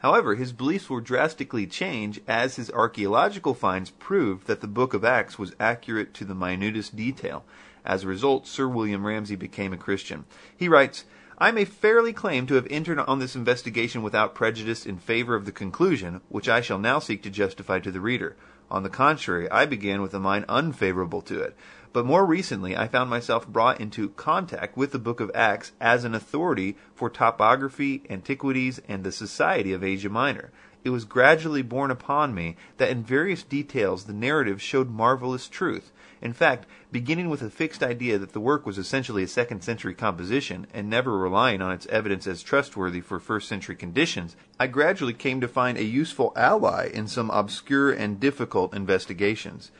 However, his beliefs were drastically changed as his archaeological finds proved that the book of Acts was accurate to the minutest detail. As a result, Sir William Ramsay became a Christian. He writes, I may fairly claim to have entered on this investigation without prejudice in favor of the conclusion, which I shall now seek to justify to the reader. On the contrary, I began with a mind unfavorable to it. But more recently, I found myself brought into contact with the Book of Acts as an authority for topography, antiquities, and the society of Asia Minor. It was gradually borne upon me that in various details the narrative showed marvelous truth. In fact, beginning with a fixed idea that the work was essentially a second century composition, and never relying on its evidence as trustworthy for first century conditions, I gradually came to find a useful ally in some obscure and difficult investigations.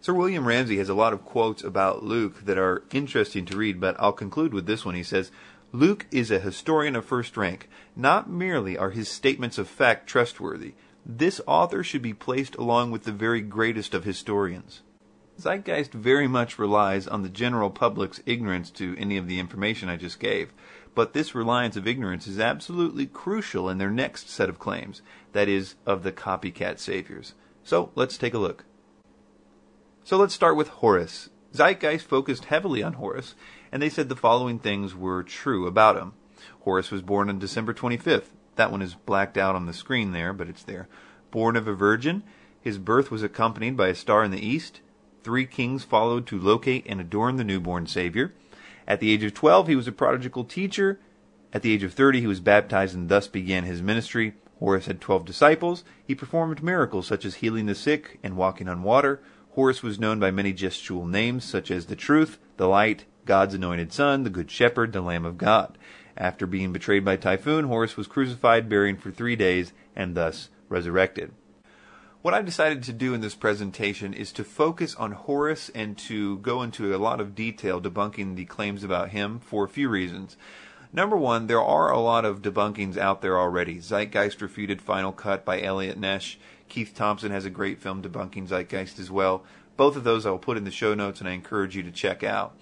Sir William Ramsay has a lot of quotes about Luke that are interesting to read, but I'll conclude with this one. He says, Luke is a historian of first rank. Not merely are his statements of fact trustworthy, this author should be placed along with the very greatest of historians. Zeitgeist very much relies on the general public's ignorance to any of the information I just gave, but this reliance of ignorance is absolutely crucial in their next set of claims, that is, of the copycat saviors. So let's take a look. So let's start with Horus. Zeitgeist focused heavily on Horus, and they said the following things were true about him. Horus was born on December 25th. That one is blacked out on the screen there, but it's there. Born of a virgin, his birth was accompanied by a star in the east. Three kings followed to locate and adorn the newborn Savior. At the age of 12, he was a prodigal teacher. At the age of 30, he was baptized and thus began his ministry. Horus had 12 disciples. He performed miracles such as healing the sick and walking on water. Horus was known by many gestual names such as the Truth, the Light, God's Anointed Son, the Good Shepherd, the Lamb of God. After being betrayed by Typhon, Horus was crucified, buried for three days, and thus resurrected. What I've decided to do in this presentation is to focus on Horus and to go into a lot of detail debunking the claims about him for a few reasons. Number one, there are a lot of debunkings out there already. Zeitgeist refuted Final Cut by Elliot Nesch. Keith Thompson has a great film debunking Zeitgeist as well. Both of those I will put in the show notes and I encourage you to check out.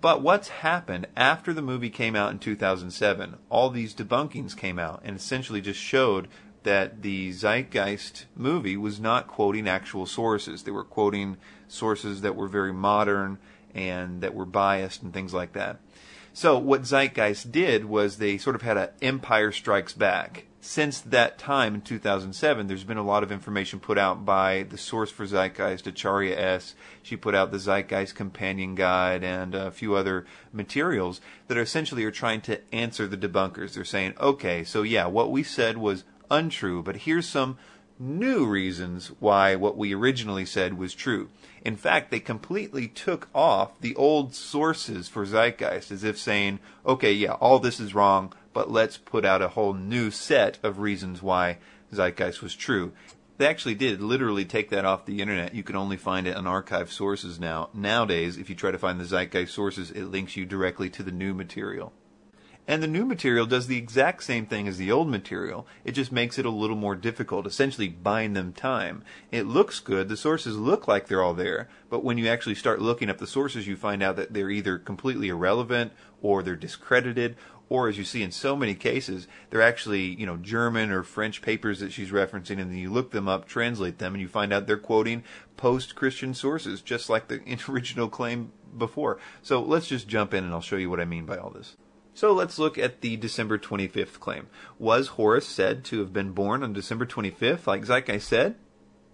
But what's happened after the movie came out in 2007? All these debunkings came out and essentially just showed that the Zeitgeist movie was not quoting actual sources. They were quoting sources that were very modern and that were biased and things like that. So what Zeitgeist did was they sort of had an Empire Strikes Back since that time in 2007, there's been a lot of information put out by the source for Zeitgeist, Acharya S. She put out the Zeitgeist Companion Guide and a few other materials that are essentially are trying to answer the debunkers. They're saying, okay, so yeah, what we said was untrue, but here's some new reasons why what we originally said was true. In fact, they completely took off the old sources for Zeitgeist as if saying, okay, yeah, all this is wrong but let's put out a whole new set of reasons why Zeitgeist was true. They actually did literally take that off the internet. You can only find it on archive sources now. Nowadays, if you try to find the Zeitgeist sources, it links you directly to the new material. And the new material does the exact same thing as the old material. It just makes it a little more difficult, essentially buying them time. It looks good, the sources look like they're all there, but when you actually start looking up the sources, you find out that they're either completely irrelevant, or they're discredited, or as you see in so many cases, they're actually, you know, German or French papers that she's referencing, and then you look them up, translate them, and you find out they're quoting post-Christian sources, just like the original claim before. So let's just jump in and I'll show you what I mean by all this. So let's look at the December 25th claim. Was Horus said to have been born on December 25th, like Zeitgeist said?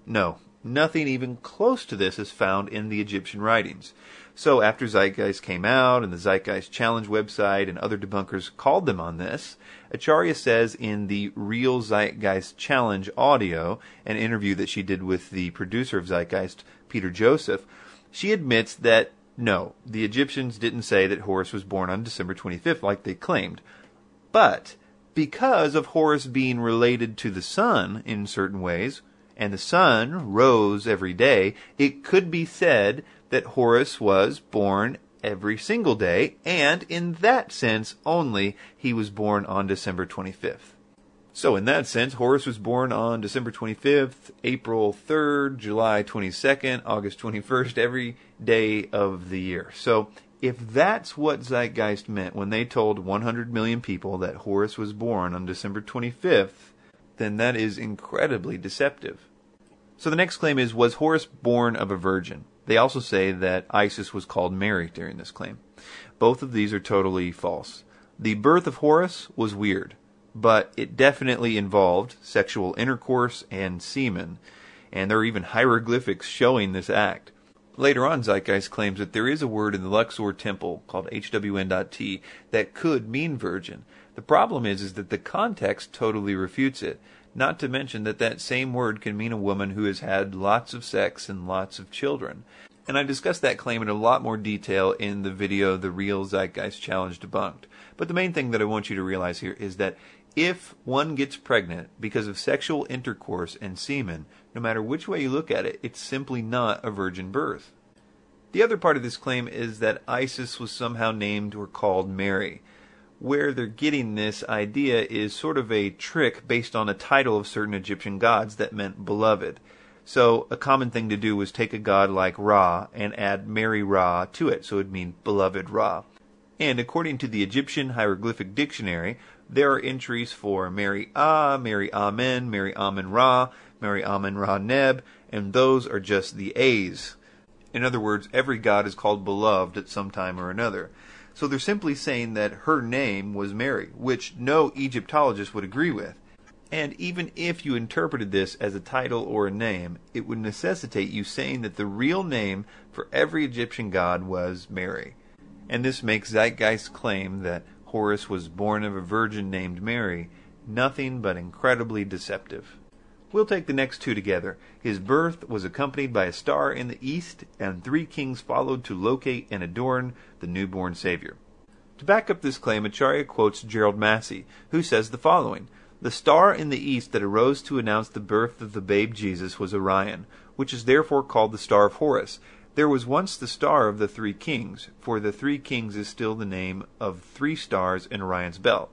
No. Nothing even close to this is found in the Egyptian writings. So after Zeitgeist came out and the Zeitgeist Challenge website and other debunkers called them on this, Acharya says in the Real Zeitgeist Challenge audio, an interview that she did with the producer of Zeitgeist, Peter Joseph, she admits that no, the Egyptians didn't say that Horus was born on December 25th like they claimed. But because of Horus being related to the sun in certain ways, and the sun rose every day, it could be said that Horus was born every single day, and in that sense only, he was born on December 25th. So, in that sense, Horus was born on December 25th, April 3rd, July 22nd, August 21st, every day of the year. So, if that's what Zeitgeist meant when they told 100 million people that Horus was born on December 25th, then that is incredibly deceptive. So the next claim is Was Horus born of a virgin? They also say that Isis was called Mary during this claim. Both of these are totally false. The birth of Horus was weird, but it definitely involved sexual intercourse and semen, and there are even hieroglyphics showing this act. Later on, Zeitgeist claims that there is a word in the Luxor temple called HWN.T that could mean virgin. The problem is, is that the context totally refutes it. Not to mention that that same word can mean a woman who has had lots of sex and lots of children. And I discussed that claim in a lot more detail in the video The Real Zeitgeist Challenge Debunked. But the main thing that I want you to realize here is that if one gets pregnant because of sexual intercourse and semen, no matter which way you look at it, it's simply not a virgin birth. The other part of this claim is that Isis was somehow named or called Mary where they're getting this idea is sort of a trick based on a title of certain Egyptian gods that meant beloved. So a common thing to do was take a god like Ra and add Mary Ra to it, so it would mean beloved Ra. And according to the Egyptian hieroglyphic dictionary, there are entries for Mary Ah, Mary Amen, Mary Amen Ra, Mary Amen Ra Neb, and those are just the A's. In other words, every god is called beloved at some time or another. So they're simply saying that her name was Mary, which no Egyptologist would agree with. And even if you interpreted this as a title or a name, it would necessitate you saying that the real name for every Egyptian god was Mary. And this makes Zeitgeist's claim that Horus was born of a virgin named Mary nothing but incredibly deceptive. We'll take the next two together. His birth was accompanied by a star in the east, and three kings followed to locate and adorn the newborn Savior. To back up this claim, Acharya quotes Gerald Massey, who says the following The star in the east that arose to announce the birth of the babe Jesus was Orion, which is therefore called the star of Horus. There was once the star of the three kings, for the three kings is still the name of three stars in Orion's belt.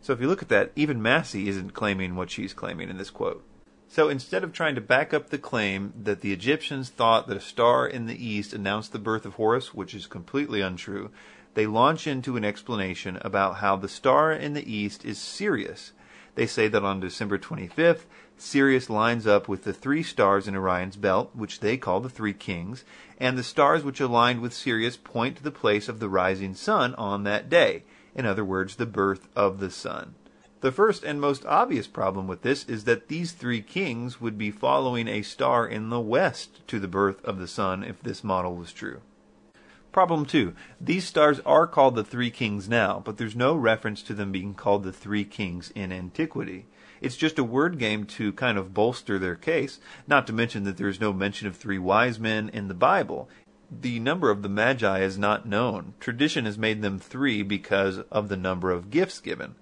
So if you look at that, even Massey isn't claiming what she's claiming in this quote. So instead of trying to back up the claim that the Egyptians thought that a star in the east announced the birth of Horus, which is completely untrue, they launch into an explanation about how the star in the east is Sirius. They say that on December 25th, Sirius lines up with the three stars in Orion's belt, which they call the Three Kings, and the stars which aligned with Sirius point to the place of the rising sun on that day. In other words, the birth of the sun. The first and most obvious problem with this is that these three kings would be following a star in the west to the birth of the sun if this model was true. Problem two. These stars are called the three kings now, but there's no reference to them being called the three kings in antiquity. It's just a word game to kind of bolster their case, not to mention that there is no mention of three wise men in the Bible. The number of the Magi is not known. Tradition has made them three because of the number of gifts given.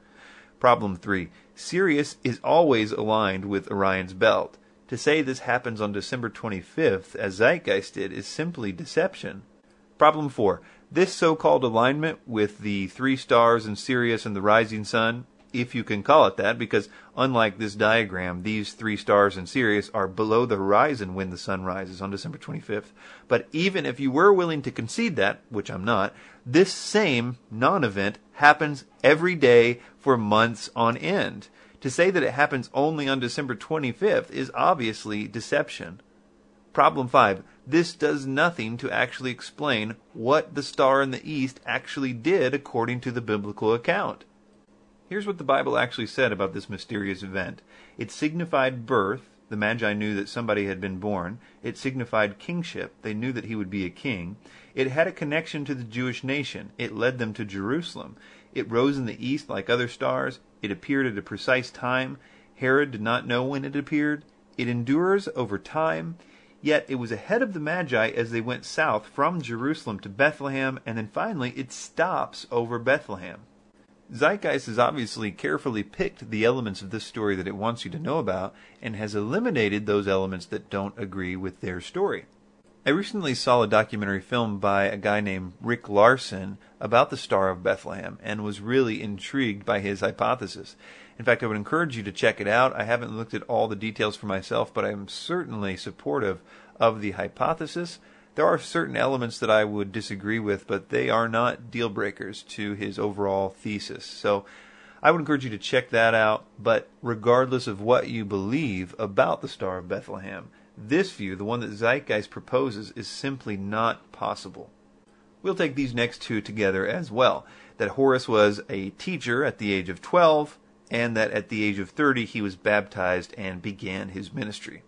Problem three Sirius is always aligned with Orion's belt. To say this happens on December 25th, as Zeitgeist did, is simply deception. Problem four This so called alignment with the three stars in Sirius and the rising sun if you can call it that, because unlike this diagram, these three stars in Sirius are below the horizon when the sun rises on December 25th. But even if you were willing to concede that, which I'm not, this same non event happens every day for months on end. To say that it happens only on December 25th is obviously deception. Problem 5. This does nothing to actually explain what the star in the east actually did according to the biblical account. Here's what the Bible actually said about this mysterious event it signified birth, The Magi knew that somebody had been born. It signified kingship. They knew that he would be a king. It had a connection to the Jewish nation. It led them to Jerusalem. It rose in the east like other stars. It appeared at a precise time. Herod did not know when it appeared. It endures over time. Yet it was ahead of the Magi as they went south from Jerusalem to Bethlehem, and then finally it stops over Bethlehem. Zeitgeist has obviously carefully picked the elements of this story that it wants you to know about and has eliminated those elements that don't agree with their story. I recently saw a documentary film by a guy named Rick Larson about the Star of Bethlehem and was really intrigued by his hypothesis. In fact, I would encourage you to check it out. I haven't looked at all the details for myself, but I'm certainly supportive of the hypothesis. There are certain elements that I would disagree with, but they are not deal breakers to his overall thesis. So I would encourage you to check that out. But regardless of what you believe about the Star of Bethlehem, this view, the one that Zeitgeist proposes, is simply not possible. We'll take these next two together as well that Horus was a teacher at the age of 12, and that at the age of 30 he was baptized and began his ministry.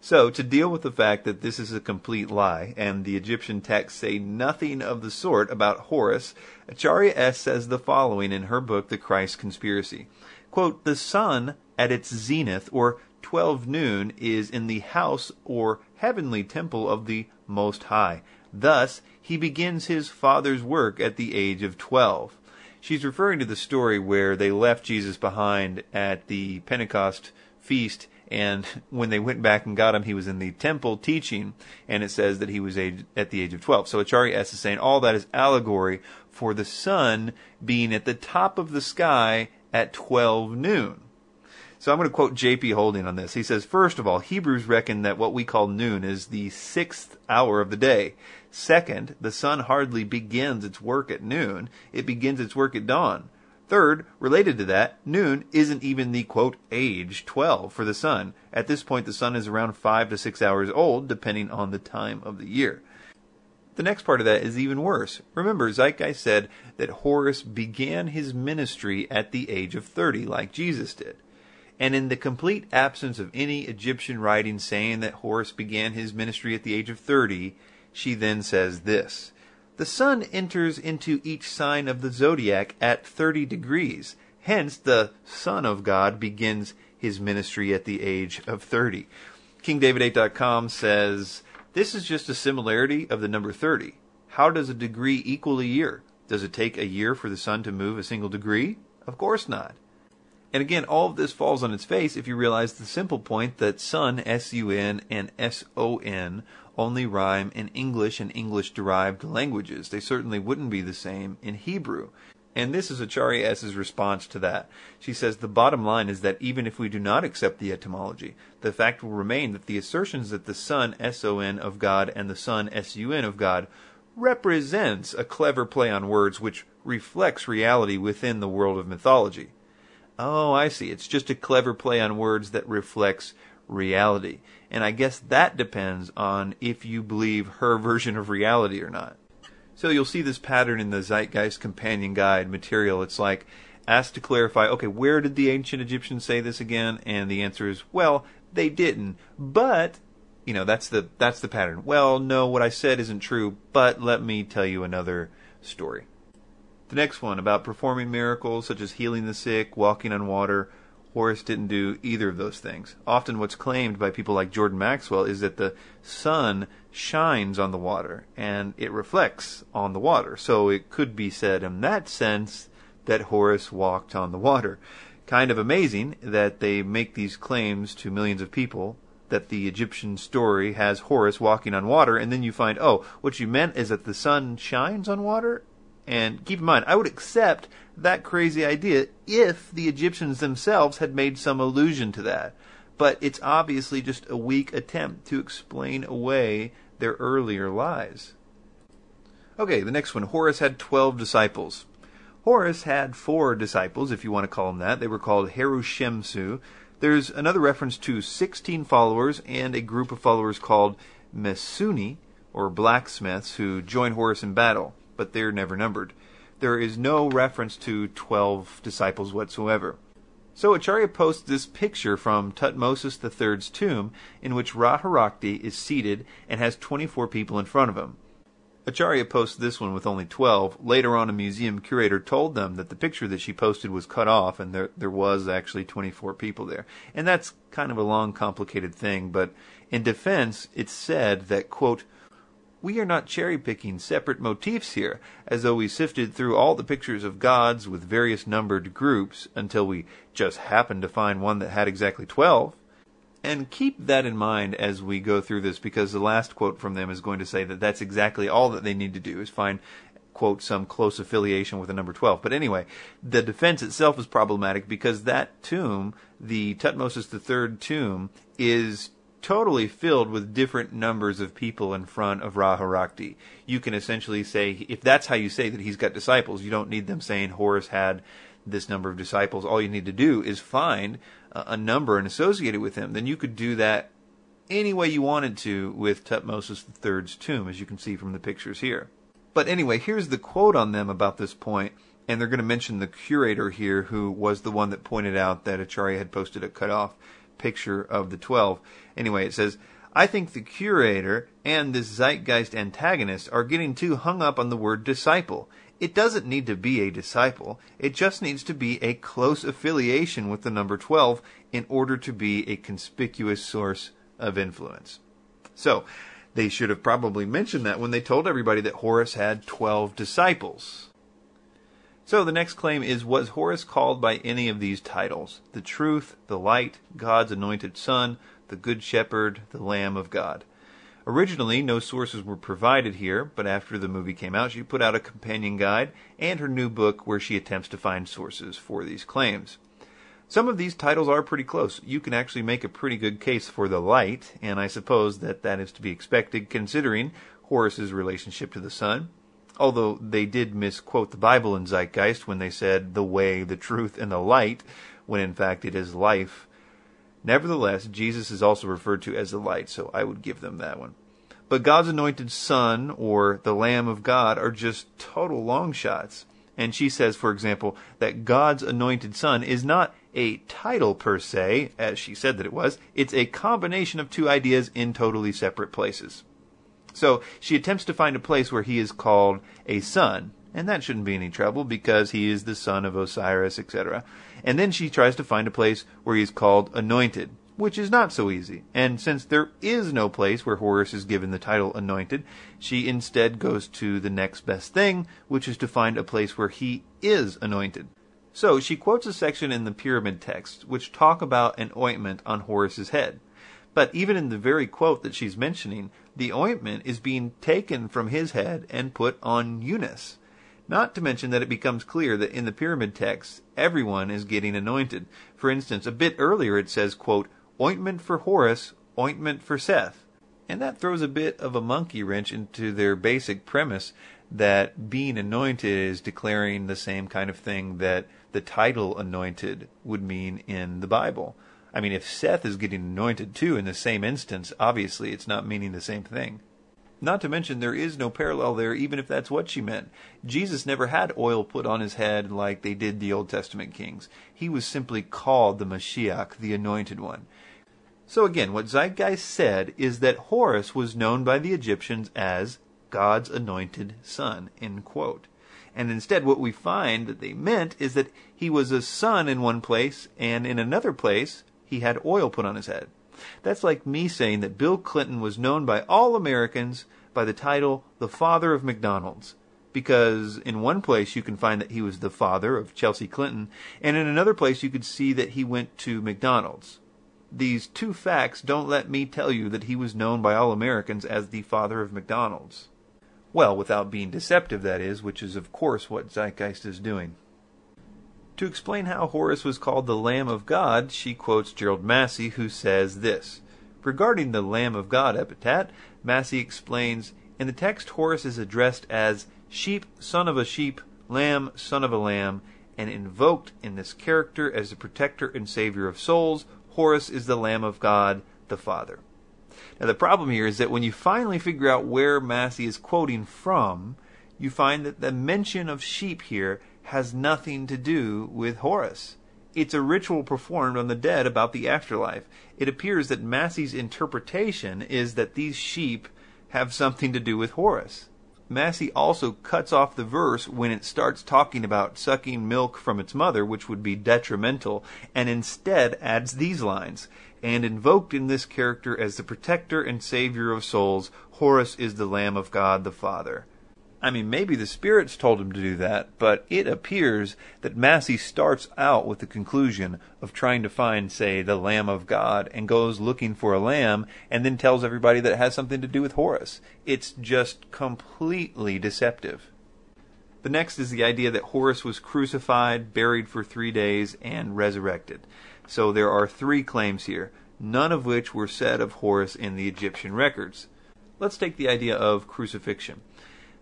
So, to deal with the fact that this is a complete lie, and the Egyptian texts say nothing of the sort about Horus, Acharya S. says the following in her book, The Christ Conspiracy. Quote, the sun at its zenith, or 12 noon, is in the house or heavenly temple of the Most High. Thus, he begins his father's work at the age of 12. She's referring to the story where they left Jesus behind at the Pentecost feast and when they went back and got him, he was in the temple teaching, and it says that he was age, at the age of 12. So Acharya S is saying all that is allegory for the sun being at the top of the sky at 12 noon. So I'm going to quote J.P. Holding on this. He says, first of all, Hebrews reckon that what we call noon is the sixth hour of the day. Second, the sun hardly begins its work at noon. It begins its work at dawn. Third, related to that, noon isn't even the quote age 12 for the sun. At this point, the sun is around 5 to 6 hours old, depending on the time of the year. The next part of that is even worse. Remember, Zeitgeist said that Horus began his ministry at the age of 30, like Jesus did. And in the complete absence of any Egyptian writing saying that Horus began his ministry at the age of 30, she then says this the sun enters into each sign of the zodiac at 30 degrees. Hence, the Son of God begins his ministry at the age of 30. KingDavid8.com says, This is just a similarity of the number 30. How does a degree equal a year? Does it take a year for the sun to move a single degree? Of course not. And again, all of this falls on its face if you realize the simple point that sun, S-U-N, and S-O-N only rhyme in English and English derived languages. They certainly wouldn't be the same in Hebrew. And this is Acharya S's response to that. She says the bottom line is that even if we do not accept the etymology, the fact will remain that the assertions that the Son, S-O-N, of God and the Sun, S-U-N, of God represents a clever play on words which reflects reality within the world of mythology. Oh, I see. It's just a clever play on words that reflects reality. And I guess that depends on if you believe her version of reality or not. So you'll see this pattern in the Zeitgeist Companion Guide material. It's like asked to clarify, okay, where did the ancient Egyptians say this again? And the answer is, well, they didn't. But you know, that's the that's the pattern. Well, no, what I said isn't true, but let me tell you another story. The next one about performing miracles such as healing the sick, walking on water, Horus didn't do either of those things. Often, what's claimed by people like Jordan Maxwell is that the sun shines on the water and it reflects on the water. So it could be said in that sense that Horus walked on the water. Kind of amazing that they make these claims to millions of people that the Egyptian story has Horus walking on water, and then you find, oh, what you meant is that the sun shines on water? And keep in mind, I would accept that crazy idea if the Egyptians themselves had made some allusion to that. But it's obviously just a weak attempt to explain away their earlier lies. Okay, the next one. Horus had 12 disciples. Horus had four disciples, if you want to call them that. They were called Harushemsu. There's another reference to 16 followers and a group of followers called Mesuni, or blacksmiths, who joined Horus in battle, but they're never numbered there is no reference to 12 disciples whatsoever. So Acharya posts this picture from Tutmosis III's tomb in which Ra-Horakhti is seated and has 24 people in front of him. Acharya posts this one with only 12. Later on, a museum curator told them that the picture that she posted was cut off and there, there was actually 24 people there. And that's kind of a long, complicated thing, but in defense, it's said that, quote, we are not cherry picking separate motifs here, as though we sifted through all the pictures of gods with various numbered groups until we just happened to find one that had exactly 12. And keep that in mind as we go through this, because the last quote from them is going to say that that's exactly all that they need to do is find, quote, some close affiliation with the number 12. But anyway, the defense itself is problematic because that tomb, the Tutmosis III tomb, is totally filled with different numbers of people in front of Ra-Horakhti. You can essentially say, if that's how you say that he's got disciples, you don't need them saying Horus had this number of disciples. All you need to do is find a number and associate it with him. Then you could do that any way you wanted to with Tutmosis III's tomb, as you can see from the pictures here. But anyway, here's the quote on them about this point, and they're going to mention the curator here, who was the one that pointed out that Acharya had posted a cutoff picture of the 12. Anyway, it says, I think the curator and this zeitgeist antagonist are getting too hung up on the word disciple. It doesn't need to be a disciple. It just needs to be a close affiliation with the number 12 in order to be a conspicuous source of influence. So, they should have probably mentioned that when they told everybody that Horus had 12 disciples. So the next claim is Was Horus called by any of these titles? The truth, the light, God's anointed son, the good shepherd, the Lamb of God. Originally, no sources were provided here, but after the movie came out, she put out a companion guide and her new book where she attempts to find sources for these claims. Some of these titles are pretty close. You can actually make a pretty good case for the light, and I suppose that that is to be expected considering Horus's relationship to the sun although they did misquote the Bible in Zeitgeist when they said the way, the truth, and the light, when in fact it is life. Nevertheless, Jesus is also referred to as the light, so I would give them that one. But God's anointed Son, or the Lamb of God, are just total long shots. And she says, for example, that God's anointed Son is not a title per se, as she said that it was, it's a combination of two ideas in totally separate places. So she attempts to find a place where he is called a son, and that shouldn't be any trouble because he is the son of Osiris, etc. And then she tries to find a place where he is called anointed, which is not so easy. And since there is no place where Horus is given the title anointed, she instead goes to the next best thing, which is to find a place where he is anointed. So she quotes a section in the pyramid texts which talk about an ointment on Horus's head. But even in the very quote that she's mentioning, the ointment is being taken from his head and put on Unas. Not to mention that it becomes clear that in the pyramid texts, everyone is getting anointed. For instance, a bit earlier it says, quote, ointment for Horus, ointment for Seth. And that throws a bit of a monkey wrench into their basic premise that being anointed is declaring the same kind of thing that the title anointed would mean in the Bible. I mean, if Seth is getting anointed too in the same instance, obviously it's not meaning the same thing. Not to mention, there is no parallel there, even if that's what she meant. Jesus never had oil put on his head like they did the Old Testament kings. He was simply called the Mashiach, the Anointed One. So again, what Zeitgeist said is that Horus was known by the Egyptians as God's anointed son. And instead, what we find that they meant is that he was a son in one place, and in another place, he had oil put on his head. That's like me saying that Bill Clinton was known by all Americans by the title the father of McDonald's. Because in one place you can find that he was the father of Chelsea Clinton, and in another place you could see that he went to McDonald's. These two facts don't let me tell you that he was known by all Americans as the father of McDonald's. Well, without being deceptive, that is, which is of course what Zeitgeist is doing. To explain how Horus was called the Lamb of God, she quotes Gerald Massey, who says this. Regarding the Lamb of God epithet, Massey explains In the text, Horus is addressed as sheep, son of a sheep, lamb, son of a lamb, and invoked in this character as the protector and savior of souls. Horus is the Lamb of God, the Father. Now, the problem here is that when you finally figure out where Massey is quoting from, you find that the mention of sheep here has nothing to do with Horus. It's a ritual performed on the dead about the afterlife. It appears that Massey's interpretation is that these sheep have something to do with Horus. Massey also cuts off the verse when it starts talking about sucking milk from its mother, which would be detrimental, and instead adds these lines And invoked in this character as the protector and savior of souls, Horus is the Lamb of God the Father. I mean, maybe the spirits told him to do that, but it appears that Massey starts out with the conclusion of trying to find, say, the Lamb of God and goes looking for a lamb and then tells everybody that it has something to do with Horus. It's just completely deceptive. The next is the idea that Horus was crucified, buried for three days, and resurrected. So there are three claims here, none of which were said of Horus in the Egyptian records. Let's take the idea of crucifixion.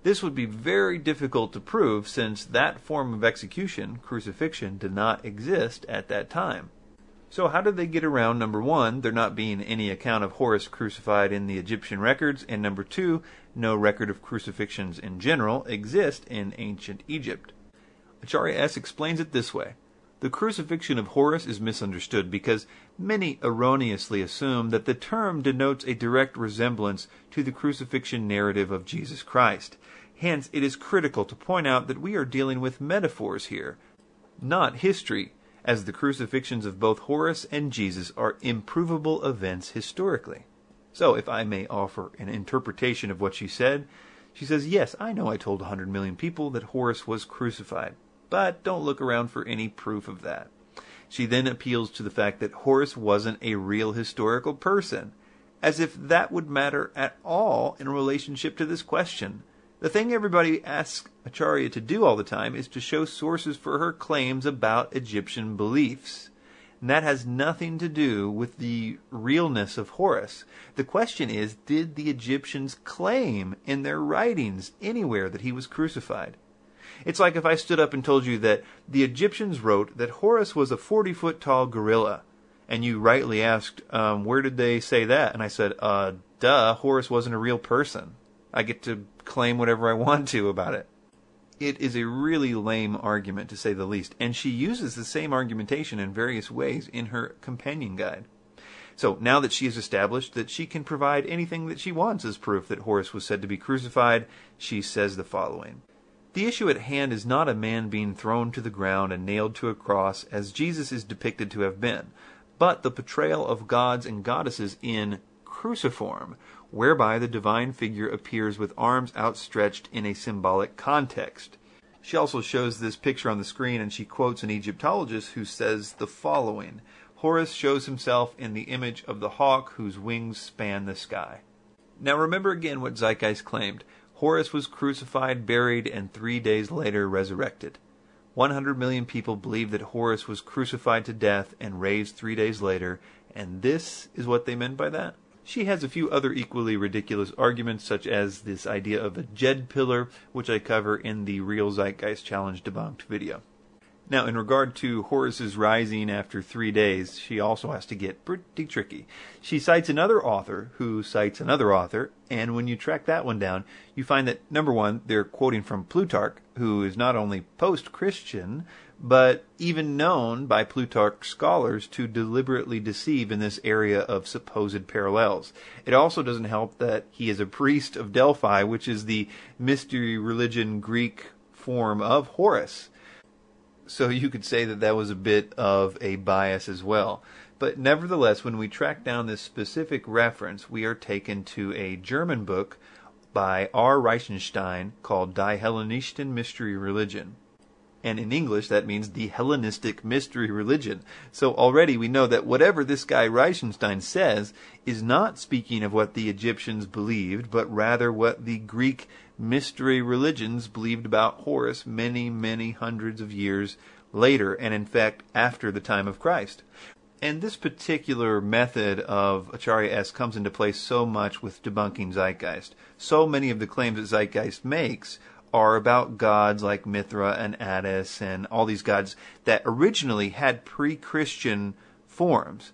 This would be very difficult to prove since that form of execution, crucifixion, did not exist at that time. So, how did they get around number one, there not being any account of Horus crucified in the Egyptian records, and number two, no record of crucifixions in general exist in ancient Egypt? Acharya S. explains it this way The crucifixion of Horus is misunderstood because many erroneously assume that the term denotes a direct resemblance to the crucifixion narrative of Jesus Christ. Hence, it is critical to point out that we are dealing with metaphors here, not history, as the crucifixions of both Horus and Jesus are improvable events historically. So, if I may offer an interpretation of what she said, she says, Yes, I know I told a 100 million people that Horus was crucified, but don't look around for any proof of that. She then appeals to the fact that Horus wasn't a real historical person, as if that would matter at all in relationship to this question. The thing everybody asks Acharya to do all the time is to show sources for her claims about Egyptian beliefs. And that has nothing to do with the realness of Horus. The question is did the Egyptians claim in their writings anywhere that he was crucified? It's like if I stood up and told you that the Egyptians wrote that Horus was a 40 foot tall gorilla. And you rightly asked, um, where did they say that? And I said, uh, duh, Horus wasn't a real person. I get to claim whatever I want to about it. It is a really lame argument, to say the least, and she uses the same argumentation in various ways in her companion guide. So now that she has established that she can provide anything that she wants as proof that Horus was said to be crucified, she says the following. The issue at hand is not a man being thrown to the ground and nailed to a cross as Jesus is depicted to have been, but the portrayal of gods and goddesses in cruciform, whereby the divine figure appears with arms outstretched in a symbolic context. She also shows this picture on the screen and she quotes an Egyptologist who says the following Horus shows himself in the image of the hawk whose wings span the sky. Now remember again what Zeitgeist claimed Horus was crucified, buried, and three days later resurrected. 100 million people believe that Horus was crucified to death and raised three days later, and this is what they meant by that? She has a few other equally ridiculous arguments, such as this idea of a Djed pillar, which I cover in the Real Zeitgeist Challenge Debunked video. Now, in regard to Horus's rising after three days, she also has to get pretty tricky. She cites another author who cites another author, and when you track that one down, you find that number one, they're quoting from Plutarch, who is not only post Christian, but even known by Plutarch scholars to deliberately deceive in this area of supposed parallels. It also doesn't help that he is a priest of Delphi, which is the mystery religion Greek form of Horus so you could say that that was a bit of a bias as well. But nevertheless, when we track down this specific reference, we are taken to a German book by R. Reitzenstein called Die Hellenistischen Mystery Religion. And in English, that means the Hellenistic mystery religion. So already we know that whatever this guy Reitzenstein says is not speaking of what the Egyptians believed, but rather what the Greek mystery religions believed about Horus many, many hundreds of years later, and in fact after the time of Christ. And this particular method of Acharya S comes into play so much with debunking Zeitgeist. So many of the claims that Zeitgeist makes are about gods like Mithra and Attis and all these gods that originally had pre Christian forms.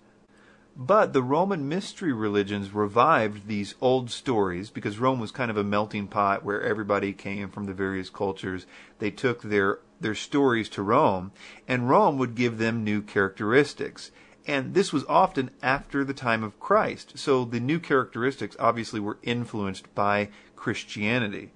But the Roman mystery religions revived these old stories because Rome was kind of a melting pot where everybody came from the various cultures. They took their their stories to Rome, and Rome would give them new characteristics. And this was often after the time of Christ, so the new characteristics obviously were influenced by Christianity.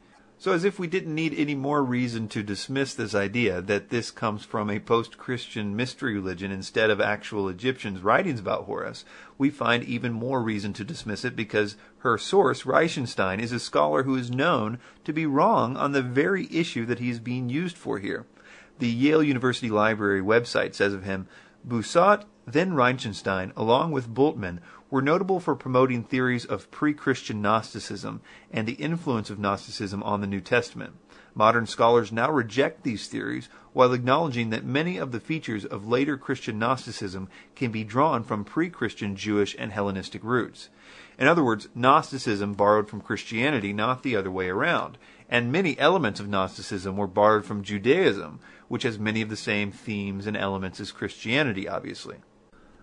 So, as if we didn't need any more reason to dismiss this idea that this comes from a post Christian mystery religion instead of actual Egyptians' writings about Horus, we find even more reason to dismiss it because her source, Reitzenstein, is a scholar who is known to be wrong on the very issue that he is being used for here. The Yale University Library website says of him Bousset, then Reitzenstein, along with Bultmann, were notable for promoting theories of pre-Christian Gnosticism and the influence of Gnosticism on the New Testament. Modern scholars now reject these theories while acknowledging that many of the features of later Christian Gnosticism can be drawn from pre-Christian Jewish and Hellenistic roots. In other words, Gnosticism borrowed from Christianity, not the other way around. And many elements of Gnosticism were borrowed from Judaism, which has many of the same themes and elements as Christianity, obviously.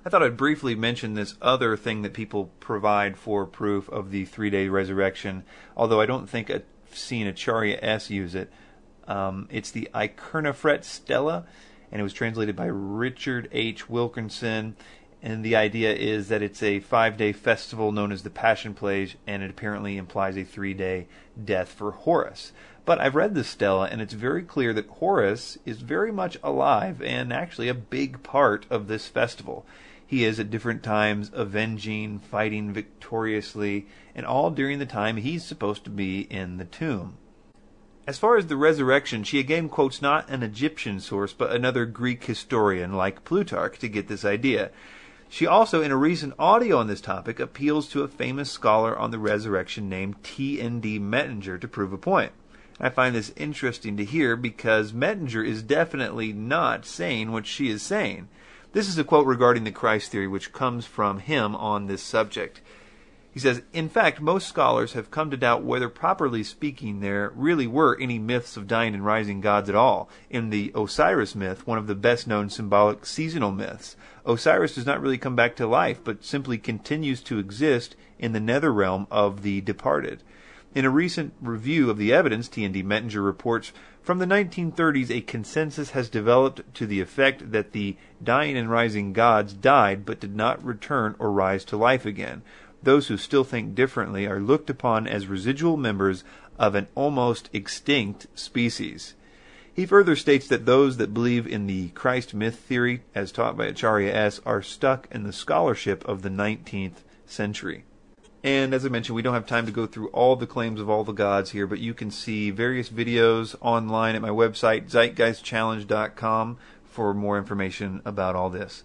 I thought I'd briefly mention this other thing that people provide for proof of the three day resurrection, although I don't think I've seen Acharya S use it. Um, it's the Ikhernofret Stela, and it was translated by Richard H. Wilkinson. And the idea is that it's a five day festival known as the Passion Plays, and it apparently implies a three day death for Horus. But I've read the Stela, and it's very clear that Horus is very much alive and actually a big part of this festival he is at different times avenging, fighting victoriously, and all during the time he's supposed to be in the tomb. As far as the resurrection, she again quotes not an Egyptian source, but another Greek historian like Plutarch to get this idea. She also, in a recent audio on this topic, appeals to a famous scholar on the resurrection named T.N.D. Mettinger to prove a point. I find this interesting to hear because Mettinger is definitely not saying what she is saying. This is a quote regarding the Christ theory, which comes from him on this subject. He says, In fact, most scholars have come to doubt whether, properly speaking, there really were any myths of dying and rising gods at all. In the Osiris myth, one of the best known symbolic seasonal myths, Osiris does not really come back to life, but simply continues to exist in the nether realm of the departed. In a recent review of the evidence, T.N.D. Mettinger reports from the 1930s, a consensus has developed to the effect that the dying and rising gods died but did not return or rise to life again. Those who still think differently are looked upon as residual members of an almost extinct species. He further states that those that believe in the Christ myth theory, as taught by Acharya S., are stuck in the scholarship of the 19th century. And as I mentioned, we don't have time to go through all the claims of all the gods here, but you can see various videos online at my website, zeitgeistchallenge.com, for more information about all this.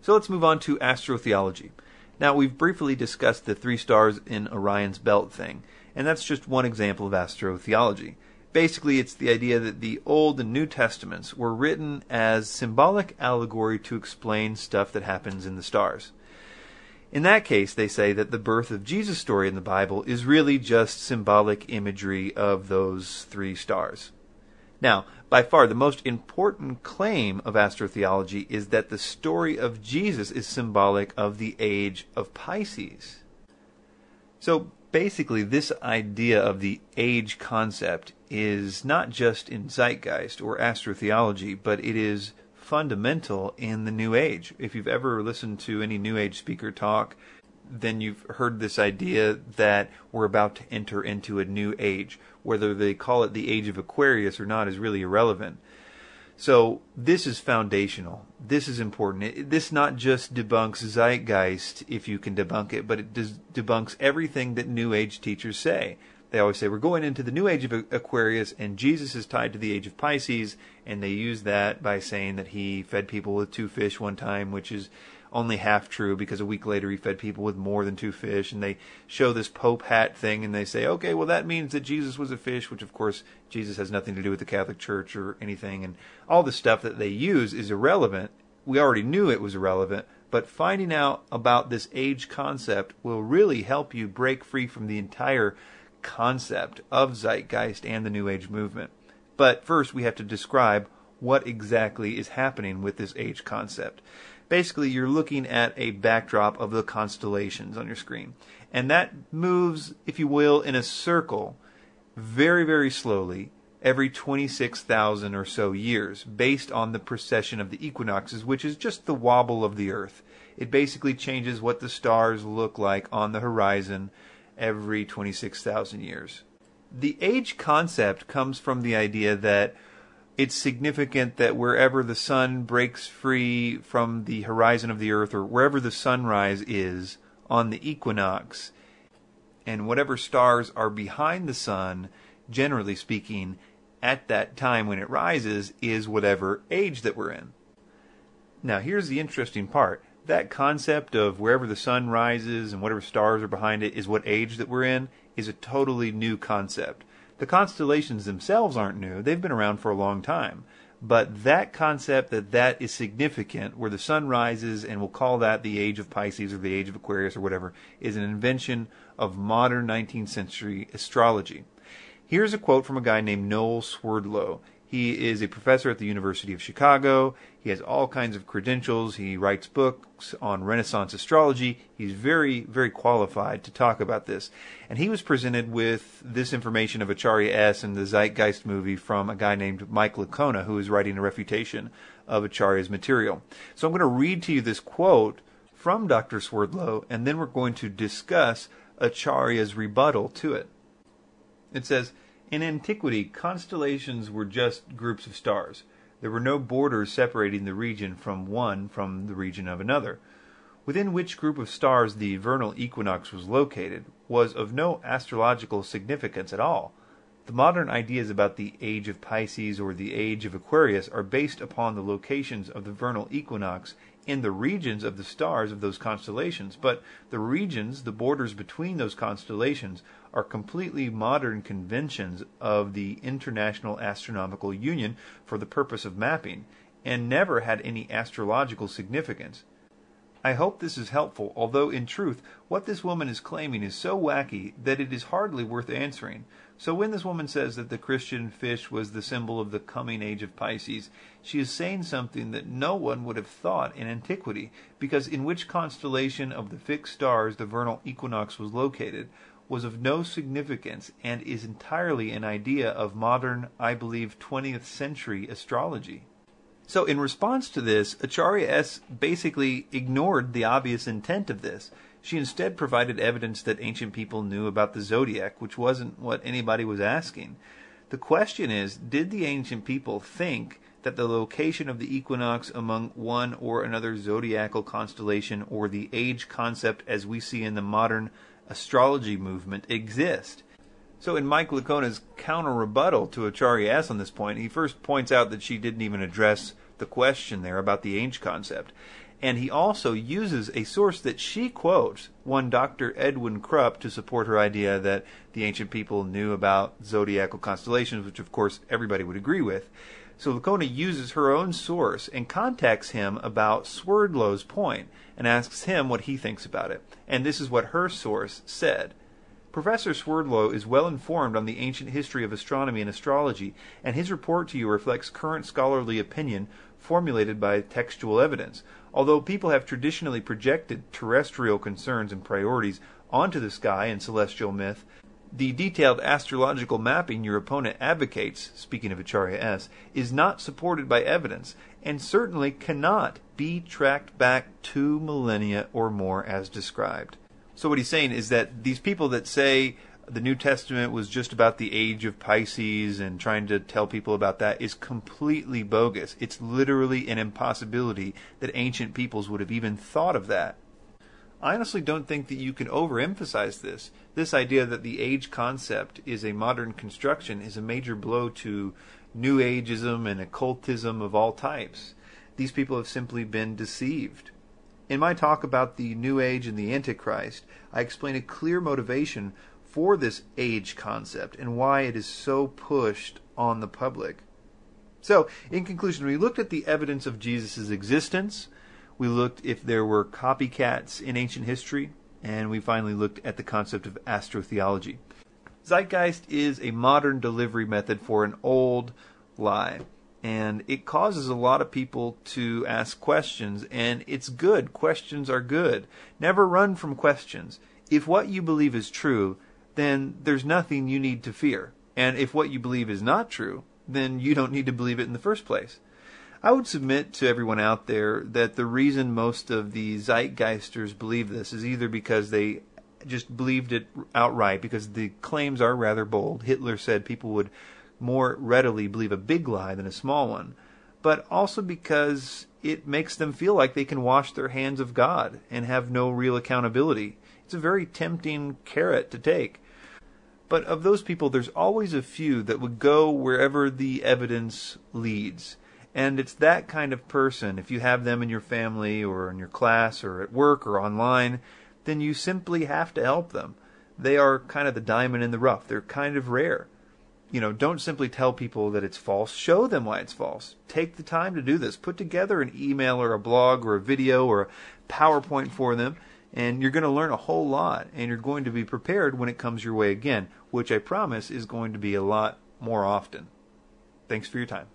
So let's move on to astrotheology. Now, we've briefly discussed the three stars in Orion's belt thing, and that's just one example of astrotheology. Basically, it's the idea that the Old and New Testaments were written as symbolic allegory to explain stuff that happens in the stars. In that case, they say that the birth of Jesus story in the Bible is really just symbolic imagery of those three stars. Now, by far the most important claim of astrotheology is that the story of Jesus is symbolic of the age of Pisces. So basically, this idea of the age concept is not just in zeitgeist or astrotheology, but it is fundamental in the New Age. If you've ever listened to any New Age speaker talk, then you've heard this idea that we're about to enter into a new age. Whether they call it the age of Aquarius or not is really irrelevant. So this is foundational. This is important. It, this not just debunks zeitgeist if you can debunk it, but it debunks everything that New Age teachers say they always say we're going into the new age of Aquarius, and Jesus is tied to the age of Pisces, and they use that by saying that he fed people with two fish one time, which is only half true because a week later he fed people with more than two fish, and they show this Pope hat thing, and they say, okay, well that means that Jesus was a fish, which of course Jesus has nothing to do with the Catholic Church or anything, and all the stuff that they use is irrelevant. We already knew it was irrelevant, but finding out about this age concept will really help you break free from the entire concept of zeitgeist and the New Age movement. But first, we have to describe what exactly is happening with this age concept. Basically, you're looking at a backdrop of the constellations on your screen. And that moves, if you will, in a circle very, very slowly every 26,000 or so years, based on the precession of the equinoxes, which is just the wobble of the Earth. It basically changes what the stars look like on the horizon every 26,000 years. The age concept comes from the idea that it's significant that wherever the sun breaks free from the horizon of the earth or wherever the sunrise is on the equinox, and whatever stars are behind the sun, generally speaking, at that time when it rises, is whatever age that we're in. Now, here's the interesting part. That concept of wherever the sun rises and whatever stars are behind it is what age that we're in is a totally new concept. The constellations themselves aren't new, they've been around for a long time. But that concept that that is significant, where the sun rises, and we'll call that the age of Pisces or the age of Aquarius or whatever, is an invention of modern 19th century astrology. Here's a quote from a guy named Noel Swerdlow. He is a professor at the University of Chicago. He has all kinds of credentials. He writes books on Renaissance astrology. He's very, very qualified to talk about this. And he was presented with this information of Acharya S and the Zeitgeist movie from a guy named Mike Licona, who is writing a refutation of Acharya's material. So I'm going to read to you this quote from Dr. Swerdlow, and then we're going to discuss Acharya's rebuttal to it. It says, in antiquity, constellations were just groups of stars. There were no borders separating the region from one from the region of another. Within which group of stars the vernal equinox was located was of no astrological significance at all. The modern ideas about the age of Pisces or the age of Aquarius are based upon the locations of the vernal equinox in the regions of the stars of those constellations, but the regions, the borders between those constellations, are completely modern conventions of the International Astronomical Union for the purpose of mapping, and never had any astrological significance. I hope this is helpful, although in truth, what this woman is claiming is so wacky that it is hardly worth answering. So when this woman says that the Christian fish was the symbol of the coming age of Pisces, she is saying something that no one would have thought in antiquity, because in which constellation of the fixed stars the vernal equinox was located was of no significance and is entirely an idea of modern, I believe, 20th century astrology. So in response to this, Acharya S basically ignored the obvious intent of this. She instead provided evidence that ancient people knew about the zodiac, which wasn't what anybody was asking. The question is did the ancient people think that the location of the equinox among one or another zodiacal constellation or the age concept as we see in the modern astrology movement exist? So, in Mike Licona's counter rebuttal to Acharya S on this point, he first points out that she didn't even address the question there about the age concept. And he also uses a source that she quotes, one Dr. Edwin Krupp, to support her idea that the ancient people knew about zodiacal constellations, which of course everybody would agree with. So Licona uses her own source and contacts him about Swerdlow's point and asks him what he thinks about it. And this is what her source said. Professor Swerdlow is well informed on the ancient history of astronomy and astrology, and his report to you reflects current scholarly opinion formulated by textual evidence. Although people have traditionally projected terrestrial concerns and priorities onto the sky and celestial myth, the detailed astrological mapping your opponent advocates, speaking of Acharya S, is not supported by evidence, and certainly cannot be tracked back two millennia or more as described. So what he's saying is that these people that say the New Testament was just about the age of Pisces and trying to tell people about that is completely bogus. It's literally an impossibility that ancient peoples would have even thought of that. I honestly don't think that you can overemphasize this. This idea that the age concept is a modern construction is a major blow to New Ageism and occultism of all types. These people have simply been deceived. In my talk about the New Age and the Antichrist, I explain a clear motivation for this age concept and why it is so pushed on the public. So, in conclusion, we looked at the evidence of Jesus' existence, we looked if there were copycats in ancient history, and we finally looked at the concept of astrotheology. Zeitgeist is a modern delivery method for an old lie, and it causes a lot of people to ask questions, and it's good. Questions are good. Never run from questions. If what you believe is true, then there's nothing you need to fear. And if what you believe is not true, then you don't need to believe it in the first place. I would submit to everyone out there that the reason most of the Zeitgeisters believe this is either because they just believed it outright, because the claims are rather bold. Hitler said people would more readily believe a big lie than a small one, but also because it makes them feel like they can wash their hands of God and have no real accountability. It's a very tempting carrot to take. But of those people, there's always a few that would go wherever the evidence leads. And it's that kind of person, if you have them in your family or in your class or at work or online, then you simply have to help them. They are kind of the diamond in the rough. They're kind of rare. You know, don't simply tell people that it's false. Show them why it's false. Take the time to do this. Put together an email or a blog or a video or a PowerPoint for them, and you're going to learn a whole lot, and you're going to be prepared when it comes your way again, which I promise is going to be a lot more often. Thanks for your time.